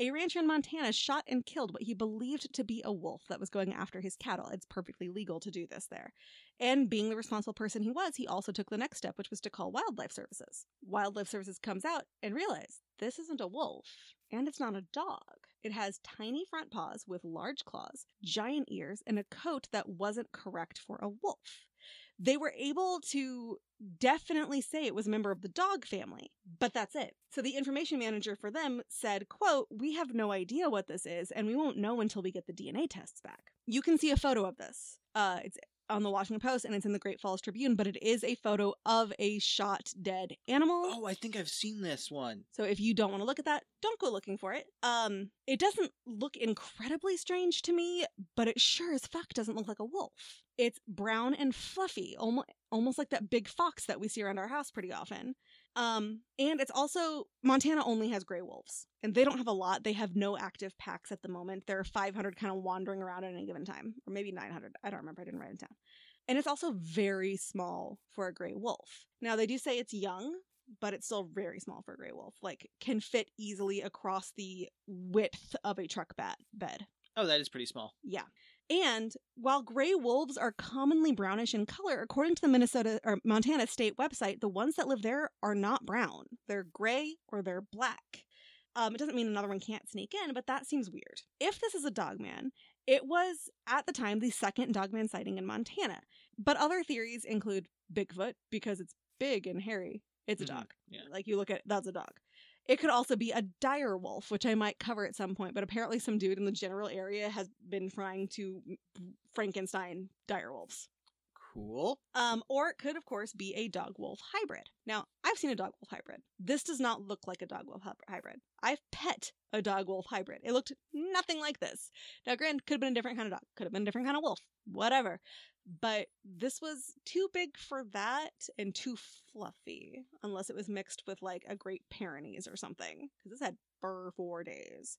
Speaker 1: A rancher in Montana shot and killed what he believed to be a wolf that was going after his cattle. It's perfectly legal to do this there. And being the responsible person he was, he also took the next step, which was to call Wildlife Services. Wildlife Services comes out and realizes this isn't a wolf, and it's not a dog. It has tiny front paws with large claws, giant ears, and a coat that wasn't correct for a wolf they were able to definitely say it was a member of the dog family but that's it. So the information manager for them said quote we have no idea what this is and we won't know until we get the dna tests back. You can see a photo of this. Uh, it's on the Washington Post and it's in the Great Falls Tribune, but it is a photo of a shot dead animal.
Speaker 2: Oh, I think I've seen this one.
Speaker 1: So if you don't want to look at that, don't go looking for it. Um, it doesn't look incredibly strange to me, but it sure as fuck doesn't look like a wolf. It's brown and fluffy, almost almost like that big fox that we see around our house pretty often. Um, and it's also Montana only has gray wolves, and they don't have a lot. They have no active packs at the moment. There are 500 kind of wandering around at any given time, or maybe 900. I don't remember. I didn't write it down. And it's also very small for a gray wolf. Now they do say it's young, but it's still very small for a gray wolf. Like can fit easily across the width of a truck bat bed.
Speaker 2: Oh, that is pretty small.
Speaker 1: Yeah. And while gray wolves are commonly brownish in color, according to the Minnesota or Montana state website, the ones that live there are not brown. They're gray or they're black. Um, it doesn't mean another one can't sneak in, but that seems weird. If this is a dogman, it was at the time the second dogman sighting in Montana. But other theories include Bigfoot because it's big and hairy. It's a
Speaker 2: Mhm.
Speaker 1: dog.
Speaker 2: Yeah.
Speaker 1: Like you look at that's a dog. It could also be a dire wolf, which I might cover at some point, but apparently some dude in the general area has been trying to Frankenstein dire wolves.
Speaker 2: Cool.
Speaker 1: Um, or it could, of course, be a dog wolf hybrid. Now, I've seen a dog wolf hybrid. This does not look like a dog wolf hybrid. I've pet a dog wolf hybrid. It looked nothing like this. Now, granted, could have been a different kind of dog, could have been a different kind of wolf, whatever. But this was too big for that and too fluffy, unless it was mixed with like a Great Pyrenees or something, because this had fur for days.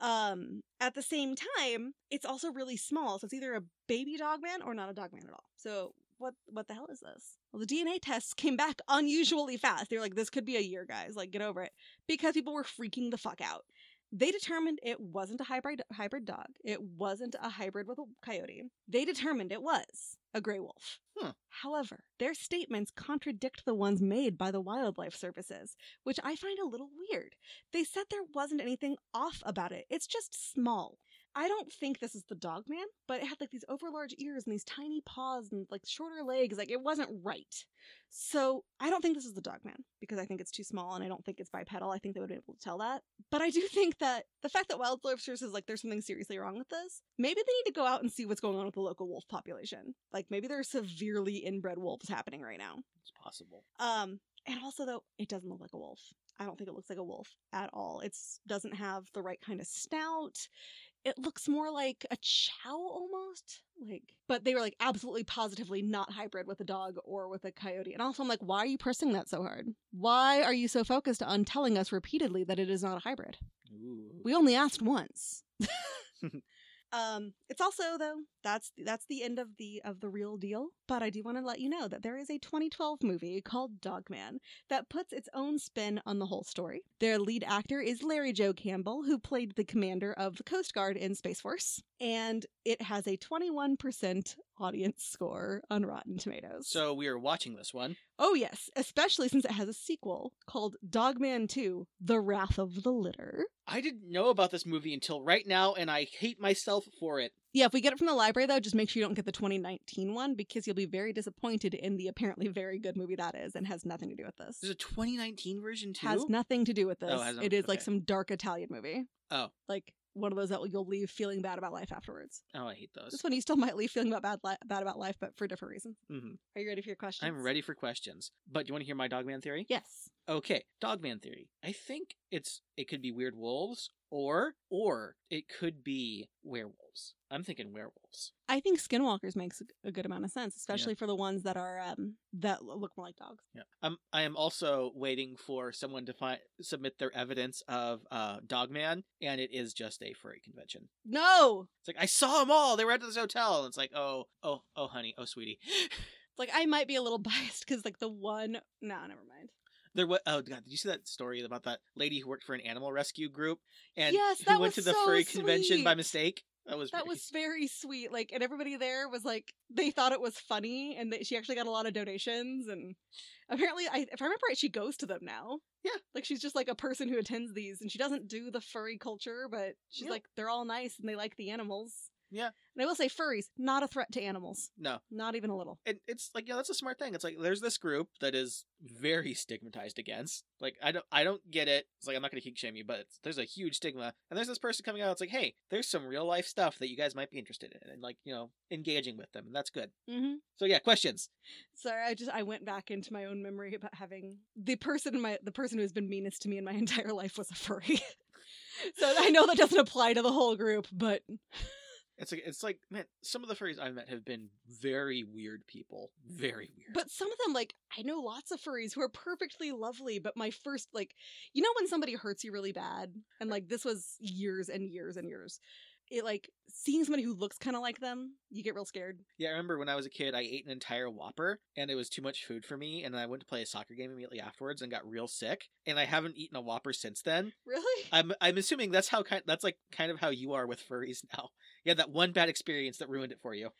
Speaker 1: Um, at the same time, it's also really small, so it's either a baby dogman or not a dogman at all. So what what the hell is this? Well, the DNA tests came back unusually fast. They were like, this could be a year, guys. Like, get over it. Because people were freaking the fuck out. They determined it wasn't a hybrid hybrid dog. It wasn't a hybrid with a coyote. They determined it was a gray wolf.
Speaker 2: Huh.
Speaker 1: However, their statements contradict the ones made by the wildlife services, which I find a little weird. They said there wasn't anything off about it. It's just small. I don't think this is the dog man, but it had like these overlarge ears and these tiny paws and like shorter legs. Like it wasn't right. So I don't think this is the dog man because I think it's too small and I don't think it's bipedal. I think they would be able to tell that. But I do think that the fact that Wild services is like there's something seriously wrong with this, maybe they need to go out and see what's going on with the local wolf population. Like maybe there are severely inbred wolves happening right now.
Speaker 2: It's possible.
Speaker 1: Um, and also though, it doesn't look like a wolf. I don't think it looks like a wolf at all. It's doesn't have the right kind of snout. It looks more like a chow almost. Like, but they were like absolutely positively not hybrid with a dog or with a coyote. And also, I'm like, why are you pressing that so hard? Why are you so focused on telling us repeatedly that it is not a hybrid?
Speaker 2: Ooh.
Speaker 1: We only asked once. um, it's also though that's that's the end of the of the real deal. But I do want to let you know that there is a 2012 movie called Dogman that puts its own spin on the whole story. Their lead actor is Larry Joe Campbell, who played the commander of the Coast Guard in Space Force, and it has a 21% audience score on Rotten Tomatoes.
Speaker 2: So we are watching this one.
Speaker 1: Oh, yes, especially since it has a sequel called Dogman 2 The Wrath of the Litter.
Speaker 2: I didn't know about this movie until right now, and I hate myself for it.
Speaker 1: Yeah, if we get it from the library, though, just make sure you don't get the 2019 one because you'll be very disappointed in the apparently very good movie that is and has nothing to do with this.
Speaker 2: There's a 2019 version too.
Speaker 1: Has nothing to do with this.
Speaker 2: Oh, has no-
Speaker 1: it is like some dark Italian movie.
Speaker 2: Oh.
Speaker 1: Like one of those that you'll leave feeling bad about life afterwards.
Speaker 2: oh, I hate those.
Speaker 1: This one you still might leave feeling about bad, li- bad about life, but for different reasons.
Speaker 2: hmm
Speaker 1: Are you ready for your questions?
Speaker 2: I'm ready for questions. But you want to hear my Dogman theory?
Speaker 1: Yes.
Speaker 2: Okay, Dogman theory. I think it's it could be weird wolves or or it could be werewolves. I'm thinking werewolves.
Speaker 1: I think skinwalkers makes a- good amount of sense, especially for the ones that are um that look more like dogs.
Speaker 2: Yeah. I'm I am also waiting for someone to find submit their evidence of uh Dogman and it is just a furry convention.
Speaker 1: No,
Speaker 2: It's like I saw them all. They were at this hotel and it's like, "Oh, oh, oh honey, oh sweetie."
Speaker 1: It's like I might be a little biased because like the one. No, never mind.
Speaker 2: There was oh god, did you see that story about that lady who worked for an animal rescue group and
Speaker 1: Yes,
Speaker 2: who went
Speaker 1: was
Speaker 2: to the
Speaker 1: so
Speaker 2: furry convention by mistake? That was
Speaker 1: That was very sweet. Like, and everybody there was like, they thought it was funny, and that she actually got a lot of donations. And apparently, I, if I remember right, she goes to them now.
Speaker 2: Yeah.
Speaker 1: like she's just like a person who attends these, and she doesn't do the furry culture, but she's
Speaker 2: Yeah.
Speaker 1: like, they're all nice and they like the animals.
Speaker 2: Yeah.
Speaker 1: And I will say, furries not a threat to animals,
Speaker 2: no.
Speaker 1: not even a little.
Speaker 2: And it's like, yeah, that's a smart thing. It's like there's this group that is very stigmatized against. Like I don't I don't get it. It's like I'm not gonna kink shame you, but there's a huge stigma. And there's this person coming out, it's like, hey, there's some real life stuff that you guys might be interested in and like, you know, engaging with them, and that's good.
Speaker 1: Mm-hmm.
Speaker 2: So yeah, questions.
Speaker 1: Sorry, I just I went back into my own memory about having the person in my the person who has been meanest to me in my entire life was a furry. so I know that doesn't apply to the whole group, but
Speaker 2: It's like it's like man, some of the furries I've met have been very weird people. Very weird.
Speaker 1: but some of them like I know lots of furries who are perfectly lovely, but my first like you know when somebody hurts you really bad and like this was years and years and years. It like seeing somebody who looks kind of like them, you get real scared.
Speaker 2: Yeah, I remember when I was a kid, I ate an entire Whopper, and it was too much food for me, and then I went to play a soccer game immediately afterwards and got real sick, and I haven't eaten a Whopper since then.
Speaker 1: Really?
Speaker 2: I'm I'm assuming that's how kind that's like kind of how you are with furries now. You had that one bad experience that ruined it for you.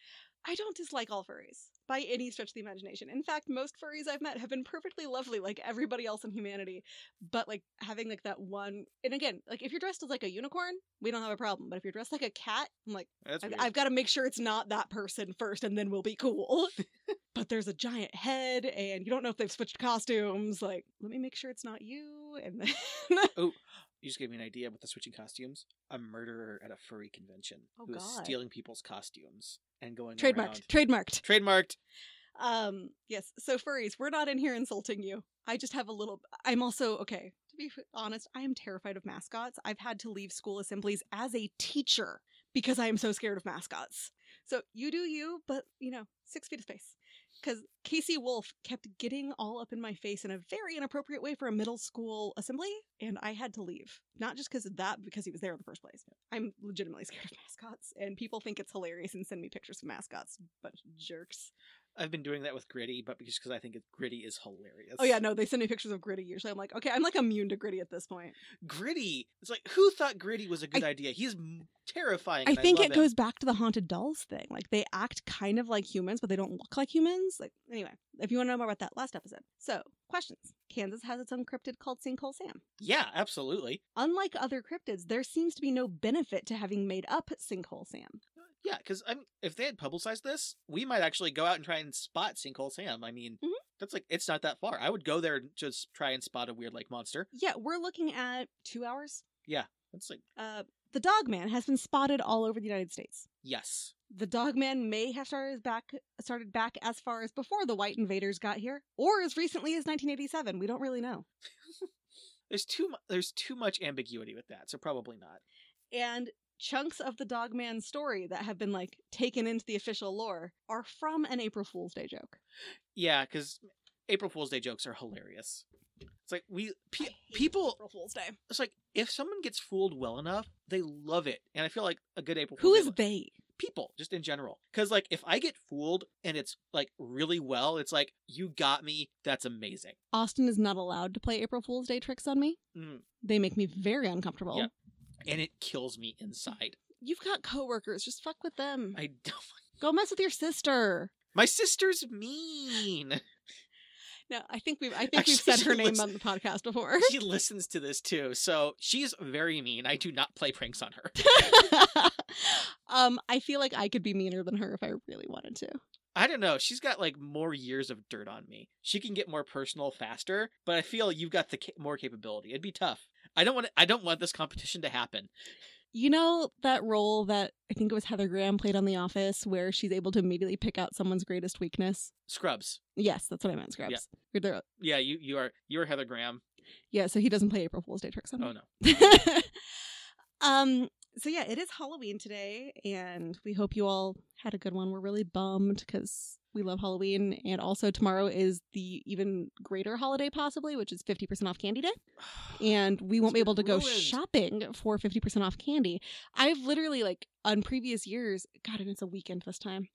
Speaker 1: I don't dislike all furries by any stretch of the imagination. In fact, most furries I've met have been perfectly lovely, like everybody else in humanity. But like having like that one, and again, like if you're dressed as like a unicorn, we don't have a problem. But if you're dressed like a cat, I'm like, I've. I've got to make sure it's not that person first, and then we'll be cool. but there's a giant head, and you don't know if they've switched costumes. Like, let me make sure it's not you, and then oh,
Speaker 2: You just gave me an idea with the switching costumes. A murderer at a furry convention
Speaker 1: Oh,
Speaker 2: who is stealing people's costumes and going
Speaker 1: trademarked,
Speaker 2: around.
Speaker 1: trademarked.
Speaker 2: Trademarked.
Speaker 1: Um, yes. So furries, we're not in here insulting you. I just have a little. I'm also okay. To be honest, I am terrified of mascots. I've had to leave school assemblies as a teacher because I am so scared of mascots. So you do you, but you know, six feet of space. Because Casey Wolf kept getting all up in my face in a very inappropriate way for a middle school assembly, and I had to leave. Not just because of that, because he was there in the first place. I'm legitimately scared of mascots, and people think it's hilarious and send me pictures of mascots. Bunch of jerks.
Speaker 2: I've been doing that with Gritty, but because because I think it, Gritty is hilarious.
Speaker 1: Oh yeah, no, they send me pictures of Gritty. Usually, I'm like, okay, I'm like immune to Gritty at this point.
Speaker 2: Gritty. It's like who thought Gritty was a good idea? He's terrifying.
Speaker 1: I think
Speaker 2: love
Speaker 1: it
Speaker 2: him.
Speaker 1: goes back to the haunted dolls thing. Like they act kind of like humans, but they don't look like humans. Like anyway, if you want to know more about that, last episode. So questions: Kansas has its own cryptid called Sinkhole Sam.
Speaker 2: Yeah, absolutely.
Speaker 1: Unlike other cryptids, there seems to be no benefit to having made up Sinkhole Sam.
Speaker 2: Yeah, because I mean, if they had publicized this, we might actually go out and try and spot Sinkhole Sam. I mean,
Speaker 1: Mhm.
Speaker 2: that's like it's not that far. I would go there and just try and spot a weird lake monster.
Speaker 1: Yeah, we're looking at two hours.
Speaker 2: Yeah, that's like
Speaker 1: Uh, the Dogman has been spotted all over the United States.
Speaker 2: yes,
Speaker 1: The Dogman may have started back started back as far as before the white invaders got here, or as recently as 1987. We don't really know.
Speaker 2: there's too mu- there's too much ambiguity with that, so probably not.
Speaker 1: And chunks of the Dogman story that have been like taken into the official lore are from an April Fool's Day joke.
Speaker 2: Yeah, because April Fool's Day jokes are hilarious. It's like we pe- people.
Speaker 1: April Fool's Day.
Speaker 2: It's like if someone gets fooled well enough, they love it, and I feel like a good April
Speaker 1: Who
Speaker 2: Fool's
Speaker 1: is
Speaker 2: Day
Speaker 1: they?
Speaker 2: people just in general because like if i get fooled and it's like really well it's like you got me that's amazing
Speaker 1: Austin is not allowed to play April Fool's Day tricks on me.
Speaker 2: mm.
Speaker 1: They make me very uncomfortable.
Speaker 2: Yeah. And it kills me inside
Speaker 1: You've got coworkers. Just fuck with them.
Speaker 2: i don't
Speaker 1: Go mess with your sister.
Speaker 2: my sister's mean
Speaker 1: No, I think we've I think
Speaker 2: Actually,
Speaker 1: we've said her name on the podcast before.
Speaker 2: she listens to this too so she's very mean i do not play pranks on her
Speaker 1: um, I feel like I could be meaner than her if I really wanted to.
Speaker 2: i don't know she's got like more years of dirt on me she can get more personal faster but i feel you've got the ca- more capability it'd be tough i don't want i don't want this competition to happen
Speaker 1: You know that role that I think it was Heather Graham played on The Office, where she's able to immediately pick out someone's greatest weakness.
Speaker 2: scrubs
Speaker 1: Yes, that's what I meant. Scrubs. The-
Speaker 2: yeah you you are you're heather graham
Speaker 1: Yeah, so he doesn't play April Fool's Day tricks on
Speaker 2: Oh
Speaker 1: me.
Speaker 2: no.
Speaker 1: um. So yeah, it is Halloween today, and we hope you all had a good one. We're really bummed because we love Halloween, and also tomorrow is the even greater holiday, possibly, which is fifty percent off Candy Day, and we won't be able to go shopping for fifty percent off candy. I've literally like on previous years, God, and it's a weekend this time.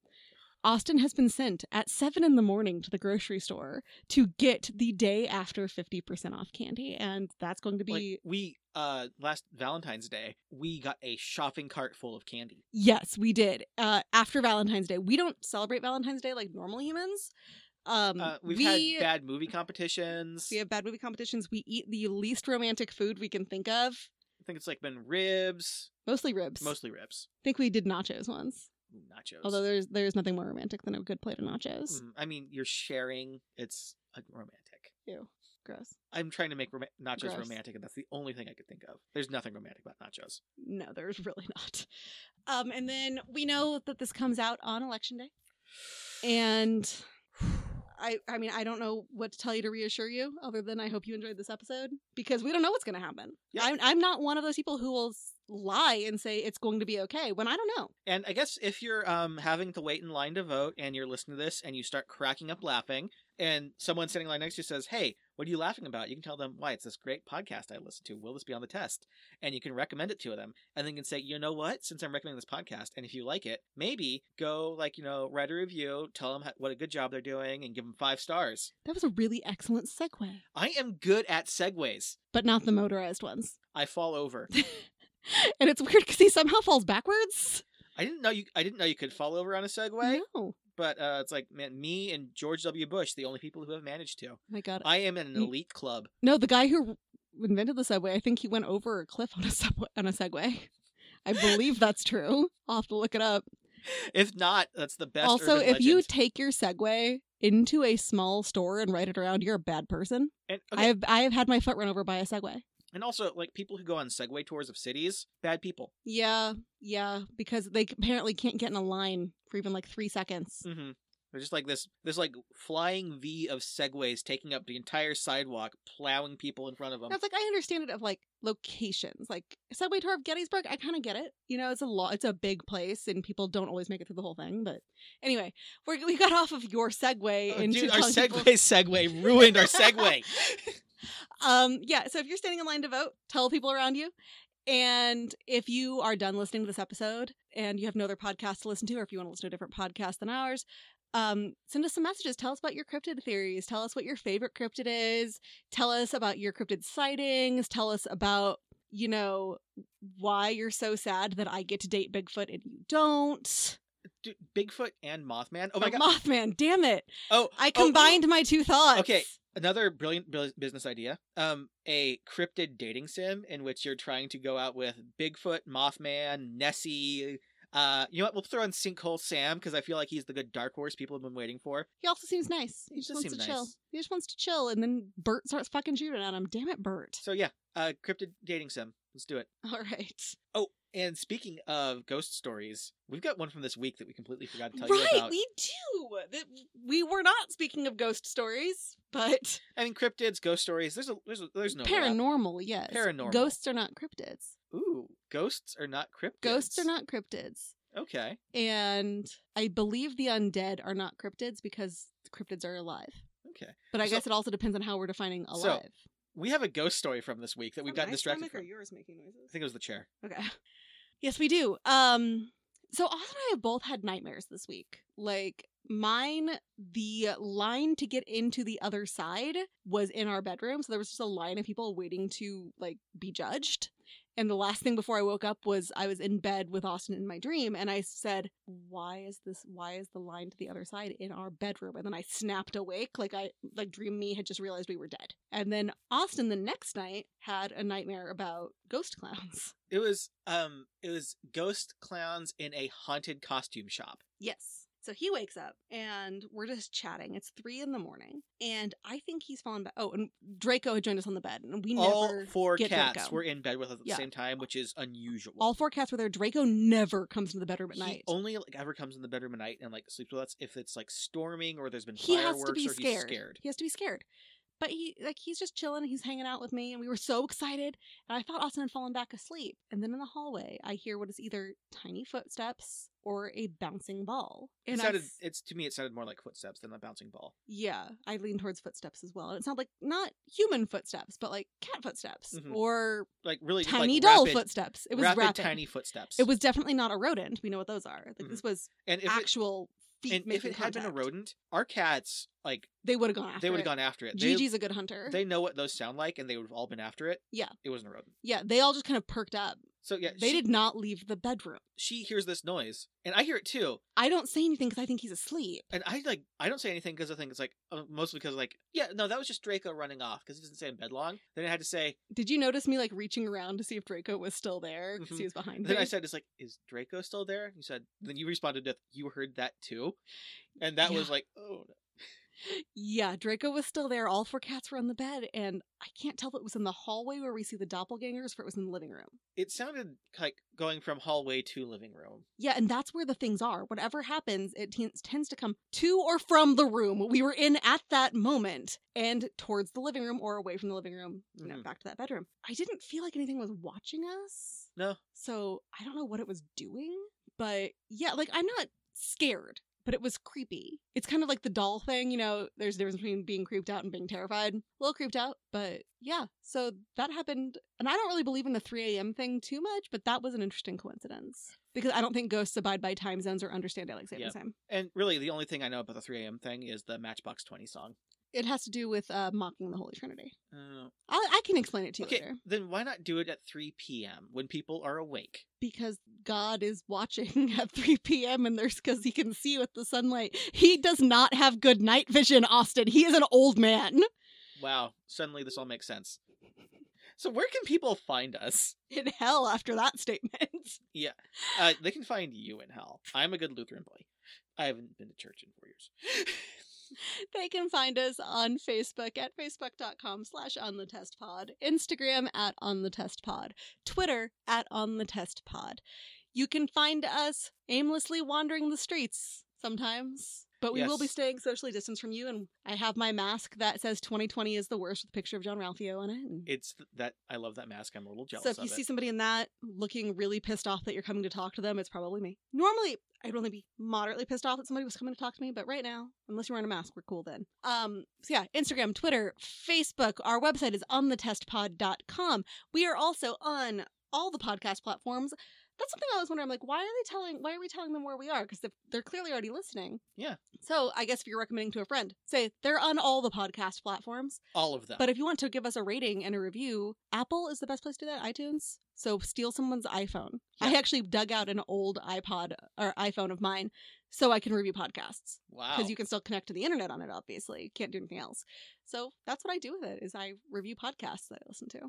Speaker 1: Austin has been sent at seven in the morning to the grocery store to get the day after 50% off candy. And that's going to be
Speaker 2: like we uh last Valentine's Day, we got a shopping cart full of candy.
Speaker 1: Yes, we did. Uh, after Valentine's Day, we don't celebrate Valentine's Day like normal humans. Um,
Speaker 2: Uh, we've
Speaker 1: we,
Speaker 2: had bad movie competitions.
Speaker 1: we have bad movie competitions. We eat the least romantic food we can think of,
Speaker 2: I think it's like been ribs,
Speaker 1: mostly ribs.
Speaker 2: mostly ribs,
Speaker 1: I think we did nachos once.
Speaker 2: Nachos.
Speaker 1: Although there's there's nothing more romantic than a good plate of nachos.
Speaker 2: Mm, I mean, you're sharing. It's like romantic.
Speaker 1: Ew, gross.
Speaker 2: I'm trying to make rom- nachos
Speaker 1: Gross.
Speaker 2: romantic, and that's the only thing I could think of. There's nothing romantic about nachos.
Speaker 1: No, there's really not. Um, and then we know that this comes out on election day, and I I mean I don't know what to tell you to reassure you, other than I hope you enjoyed this episode because we don't know what's going to happen.
Speaker 2: Yeah.
Speaker 1: I'm I'm not one of those people who will lie and say it's going to be okay when I don't know.
Speaker 2: And I guess if you're um having to wait in line to vote and you're listening to this and you start cracking up laughing and someone sitting in line next to you says, "Hey, what are you laughing about?" You can tell them, "Why, it's this great podcast I listen to. Will this be on the test?" And you can recommend it to them, and then you can say, "You know what? Since I'm recommending this podcast, and if you like it, maybe go like you know write a review, tell them what a good job they're doing, and give them five stars."
Speaker 1: That was a really excellent segue,
Speaker 2: I am good at segues.
Speaker 1: but not the motorized ones.
Speaker 2: I fall over.
Speaker 1: And it's weird because he somehow falls backwards.
Speaker 2: I didn't know you. I didn't know you could fall over on a Segway.
Speaker 1: No,
Speaker 2: But uh, it's like man, me and George W. Bush, the only people who have managed to.
Speaker 1: Oh my God,
Speaker 2: I am in an elite club.
Speaker 1: No, the guy who invented the subway, I think he went over a cliff on a subway on a Segway. I believe that's true. I'll have to look it up.
Speaker 2: If not, that's the best.
Speaker 1: also, if you take your Segway into a small store and ride it around, you're a bad person.
Speaker 2: and,
Speaker 1: I have I have had my foot run over by a Segway.
Speaker 2: And also like people who go on Segway tours of cities, bad people.
Speaker 1: Yeah, yeah, because they apparently can't get in a line for even like three seconds.
Speaker 2: hmm They're just like this, this like flying V of Segways taking up the entire sidewalk, plowing people in front of them.
Speaker 1: It's like I understand it of like locations, like Segway tour of Gettysburg. I kind of get it. You know, it's a lot. It's a big place, and people don't always make it through the whole thing. But anyway, we we got off of your segue
Speaker 2: Oh,
Speaker 1: into
Speaker 2: dude, our Segway
Speaker 1: people-
Speaker 2: Segway ruined our Segway.
Speaker 1: um, yeah. So if you're standing in line to vote, tell people around you. And if you are done listening to this episode and you have no other podcast to listen to, or if you want to listen to a different podcast than ours, um, send us some messages. Tell us about your cryptid theories. Tell us what your favorite cryptid is. Tell us about your cryptid sightings. Tell us about, you know, why you're so sad that I get to date Bigfoot and you don't.
Speaker 2: Dude, Bigfoot and Mothman. Oh my
Speaker 1: Or
Speaker 2: god.
Speaker 1: Mothman, damn it.
Speaker 2: Oh,
Speaker 1: I
Speaker 2: oh, oh.
Speaker 1: combined my two thoughts.
Speaker 2: Okay, another brilliant business idea. Um, a cryptid dating sim in which you're trying to go out with Bigfoot, Mothman, Nessie. Uh, you know what? We'll throw in Sinkhole Sam because I feel like he's the good dark horse people have been waiting for.
Speaker 1: He also seems nice. He,
Speaker 2: He
Speaker 1: just wants to chill. He just wants to chill, and then Bert starts fucking shooting at him. Damn it, Bert.
Speaker 2: So yeah, uh, cryptid dating sim. Let's do it.
Speaker 1: All right.
Speaker 2: Oh, and speaking of ghost stories, we've got one from this week that we completely forgot to tell
Speaker 1: right,
Speaker 2: you about.
Speaker 1: Right, we do. We were not speaking of ghost stories, but
Speaker 2: I mean, cryptids, ghost stories. There's a there's a, there's no
Speaker 1: paranormal, yes.
Speaker 2: Paranormal.
Speaker 1: Ghosts are not cryptids.
Speaker 2: Ooh, ghosts are not cryptids.
Speaker 1: Ghosts are not cryptids.
Speaker 2: Okay.
Speaker 1: And I believe the undead are not cryptids because cryptids are alive.
Speaker 2: Okay.
Speaker 1: But I
Speaker 2: So-
Speaker 1: guess it also depends on how we're defining alive.
Speaker 2: So,
Speaker 1: alive.
Speaker 2: We have a ghost story from this week that we've gotten distracted from.
Speaker 1: yours making noises?
Speaker 2: I think it was the chair.
Speaker 1: Okay. Yes, we do. Um so Oz and I have both had nightmares this week. Like mine, the line to get into the other side was in our bedroom. So there was just a line of people waiting to like be judged. And the last thing before I woke up was I was in bed with Austin in my dream and I said, Why is this why is the line to the other side in our bedroom? And then I snapped awake, like I like dream me had just realized we were dead. And then Austin the next night had a nightmare about ghost clowns.
Speaker 2: It was um it was ghost clowns in a haunted costume shop.
Speaker 1: Yes. So he wakes up and we're just chatting. It's three in the morning, and I think he's fallen back. Oh, and Draco had joined us on the bed, and we
Speaker 2: All
Speaker 1: never
Speaker 2: four cats
Speaker 1: Draco.
Speaker 2: were in bed with us at the
Speaker 1: Yeah.
Speaker 2: same time, which is unusual.
Speaker 1: All four cats were there. Draco never comes into the bedroom at
Speaker 2: he
Speaker 1: night.
Speaker 2: only like ever comes in the bedroom at night and like sleeps with us if it's like storming or there's been
Speaker 1: He
Speaker 2: fireworks
Speaker 1: has to be
Speaker 2: or
Speaker 1: scared.
Speaker 2: he's scared.
Speaker 1: He has to be scared. But he like he's just chilling, he's hanging out with me, and we were so excited. And I thought Austin had fallen back asleep. And then in the hallway, I hear what is either tiny footsteps or a bouncing ball.
Speaker 2: It
Speaker 1: And I
Speaker 2: sounded,
Speaker 1: s-
Speaker 2: it's to me, it sounded more like footsteps than a bouncing ball.
Speaker 1: yeah, I lean towards footsteps as well. And it sounded like not human footsteps, but like cat footsteps
Speaker 2: Mhm.
Speaker 1: or
Speaker 2: Like really,
Speaker 1: tiny
Speaker 2: like,
Speaker 1: doll
Speaker 2: rapid,
Speaker 1: footsteps. It was
Speaker 2: rapid,
Speaker 1: rapid.
Speaker 2: tiny footsteps.
Speaker 1: It was definitely not a rodent. We know what those are. Like,
Speaker 2: Mhm.
Speaker 1: This was
Speaker 2: and it,
Speaker 1: actual feet
Speaker 2: and if it had been a rodent, our cats like
Speaker 1: they would have gone after.
Speaker 2: they would have gone after it. They,
Speaker 1: Gigi's a good hunter.
Speaker 2: they know what those sound like, and they would have all been after it.
Speaker 1: Yeah.
Speaker 2: it wasn't a rodent.
Speaker 1: yeah, they all just kind of perked up.
Speaker 2: So yeah,
Speaker 1: They
Speaker 2: she,
Speaker 1: did not leave the bedroom.
Speaker 2: She hears this noise, and I hear it too.
Speaker 1: I don't say anything because I think he's asleep.
Speaker 2: And I like I don't say anything because I think it's like uh, mostly because like yeah no that was just Draco running off because he doesn't stay in bed long. Then I had to say
Speaker 1: Did you notice me like reaching around to see if Draco was still there because
Speaker 2: Mhm.
Speaker 1: he was behind
Speaker 2: then
Speaker 1: me?
Speaker 2: I said it's like is Draco still there? You said then you responded with you heard that too, and that was like oh no.
Speaker 1: Yeah, Draco was still there. All four cats were on the bed, and I can't tell if it was in the hallway where we see the doppelgangers, or it was in the living room.
Speaker 2: it sounded like going from hallway to living room.
Speaker 1: Yeah, and that's where the things are. Whatever happens, it t- tends to come to or from the room we were in at that moment and towards the living room or away from the living room, you know,
Speaker 2: Mhm.
Speaker 1: back to that bedroom. I didn't feel like anything was watching us.
Speaker 2: No.
Speaker 1: So I don't know what it was doing, but yeah, like I'm not scared, but it was creepy. It's kind of like the doll thing, you know, there's a difference between being creeped out and being terrified. A little creeped out, but yeah. So that happened. And I don't really believe in the 3 a.m. thing too much, but that was an interesting coincidence. Because I don't think ghosts abide by time zones or understand daylight saving
Speaker 2: Yeah.
Speaker 1: time.
Speaker 2: And really, the only thing I know about the 3 a.m. thing is the Matchbox 20 song.
Speaker 1: It has to do with uh, mocking the Holy Trinity.
Speaker 2: Uh,
Speaker 1: I, I can explain it to you
Speaker 2: okay,
Speaker 1: later.
Speaker 2: then why not do it at 3 p.m. when people are awake?
Speaker 1: because God is watching at 3 p.m. and there's because he can see with the sunlight. He does not have good night vision, Austin. He is an old man.
Speaker 2: Wow, suddenly this all makes sense. So where can people find us?
Speaker 1: In hell after that statement. Yeah.
Speaker 2: Uh, they can find you in hell. I'm a good Lutheran boy. I haven't been to church in four years.
Speaker 1: they can find us on Facebook at facebook.com slash on the test pod, Instagram at on the test pod, Twitter at on the test pod. You can find us aimlessly wandering the streets sometimes. But we will be staying socially distanced from you, and I have my mask that says 2020 is the worst with a picture of Jean-Ralphio on it. and-
Speaker 2: it's th- that I love that mask. I'm a little jealous
Speaker 1: So if you
Speaker 2: it.
Speaker 1: see somebody in that looking really pissed off that you're coming to talk to them, it's probably me. Normally, I'd only be moderately pissed off that somebody was coming to talk to me, but right now, unless you're wearing a mask, we're cool then. Um, so yeah, Instagram, Twitter, Facebook. Our website is onthetestpod.com. We are also on all the podcast platforms. That's something I was wondering. I'm like, why are they telling? Why are we telling them where we are? Because they're clearly already listening.
Speaker 2: Yeah.
Speaker 1: So I guess if you're recommending to a friend, say they're on all the podcast platforms.
Speaker 2: all of them.
Speaker 1: But if you want to give us a rating and a review, Apple is the best place to do that. iTunes. So steal someone's iPhone. I actually dug out an old iPod or iPhone of mine so I can review podcasts
Speaker 2: wow,
Speaker 1: because you can still connect to the internet on it. Obviously, can't do anything else. So that's what I do with it. Is I review podcasts that I listen to.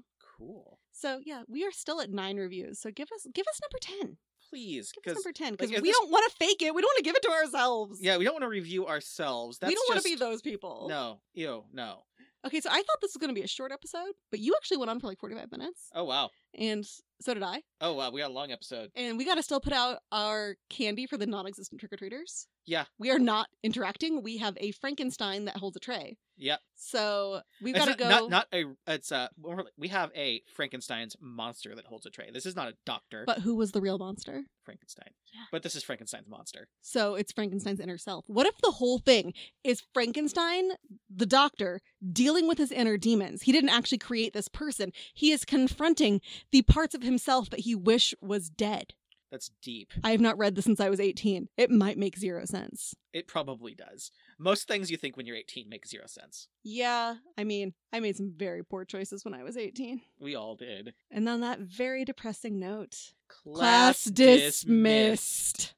Speaker 2: Cool.
Speaker 1: So yeah, we are still at nine reviews. So give us give us number ten.
Speaker 2: Please,
Speaker 1: Give us number ten because
Speaker 2: like,
Speaker 1: we
Speaker 2: this-
Speaker 1: don't want to fake it. We don't want to give it to ourselves.
Speaker 2: yeah, we don't want to review ourselves. That's
Speaker 1: we don't want to be those people.
Speaker 2: No, ew, no.
Speaker 1: Okay, so I thought this was going to be a short episode, but you actually went on for like forty five minutes,
Speaker 2: Oh wow,
Speaker 1: and so did I.
Speaker 2: oh wow, we got a long episode.
Speaker 1: And we got to still put out our candy for the non existent trick or treaters.
Speaker 2: Yeah.
Speaker 1: We are not interacting. We have a Frankenstein that holds a tray.
Speaker 2: Yep.
Speaker 1: So we've got to go.
Speaker 2: Not, not a. It's a. We have a Frankenstein's monster that holds a tray. This is not a doctor.
Speaker 1: but who was the real monster?
Speaker 2: Frankenstein.
Speaker 1: Yeah.
Speaker 2: But this is Frankenstein's monster.
Speaker 1: So it's Frankenstein's inner self. What if the whole thing is Frankenstein, the doctor, dealing with his inner demons? He didn't actually create this person. He is confronting the parts of himself that he wish was dead.
Speaker 2: That's deep.
Speaker 1: I have not read this since I was 18. It might make zero sense.
Speaker 2: It probably does. Most things you think when you're 18 make zero sense.
Speaker 1: Yeah, I mean, I made some very poor choices when I was 18.
Speaker 2: We all did.
Speaker 1: And on that very depressing note,
Speaker 2: Class
Speaker 1: dismissed.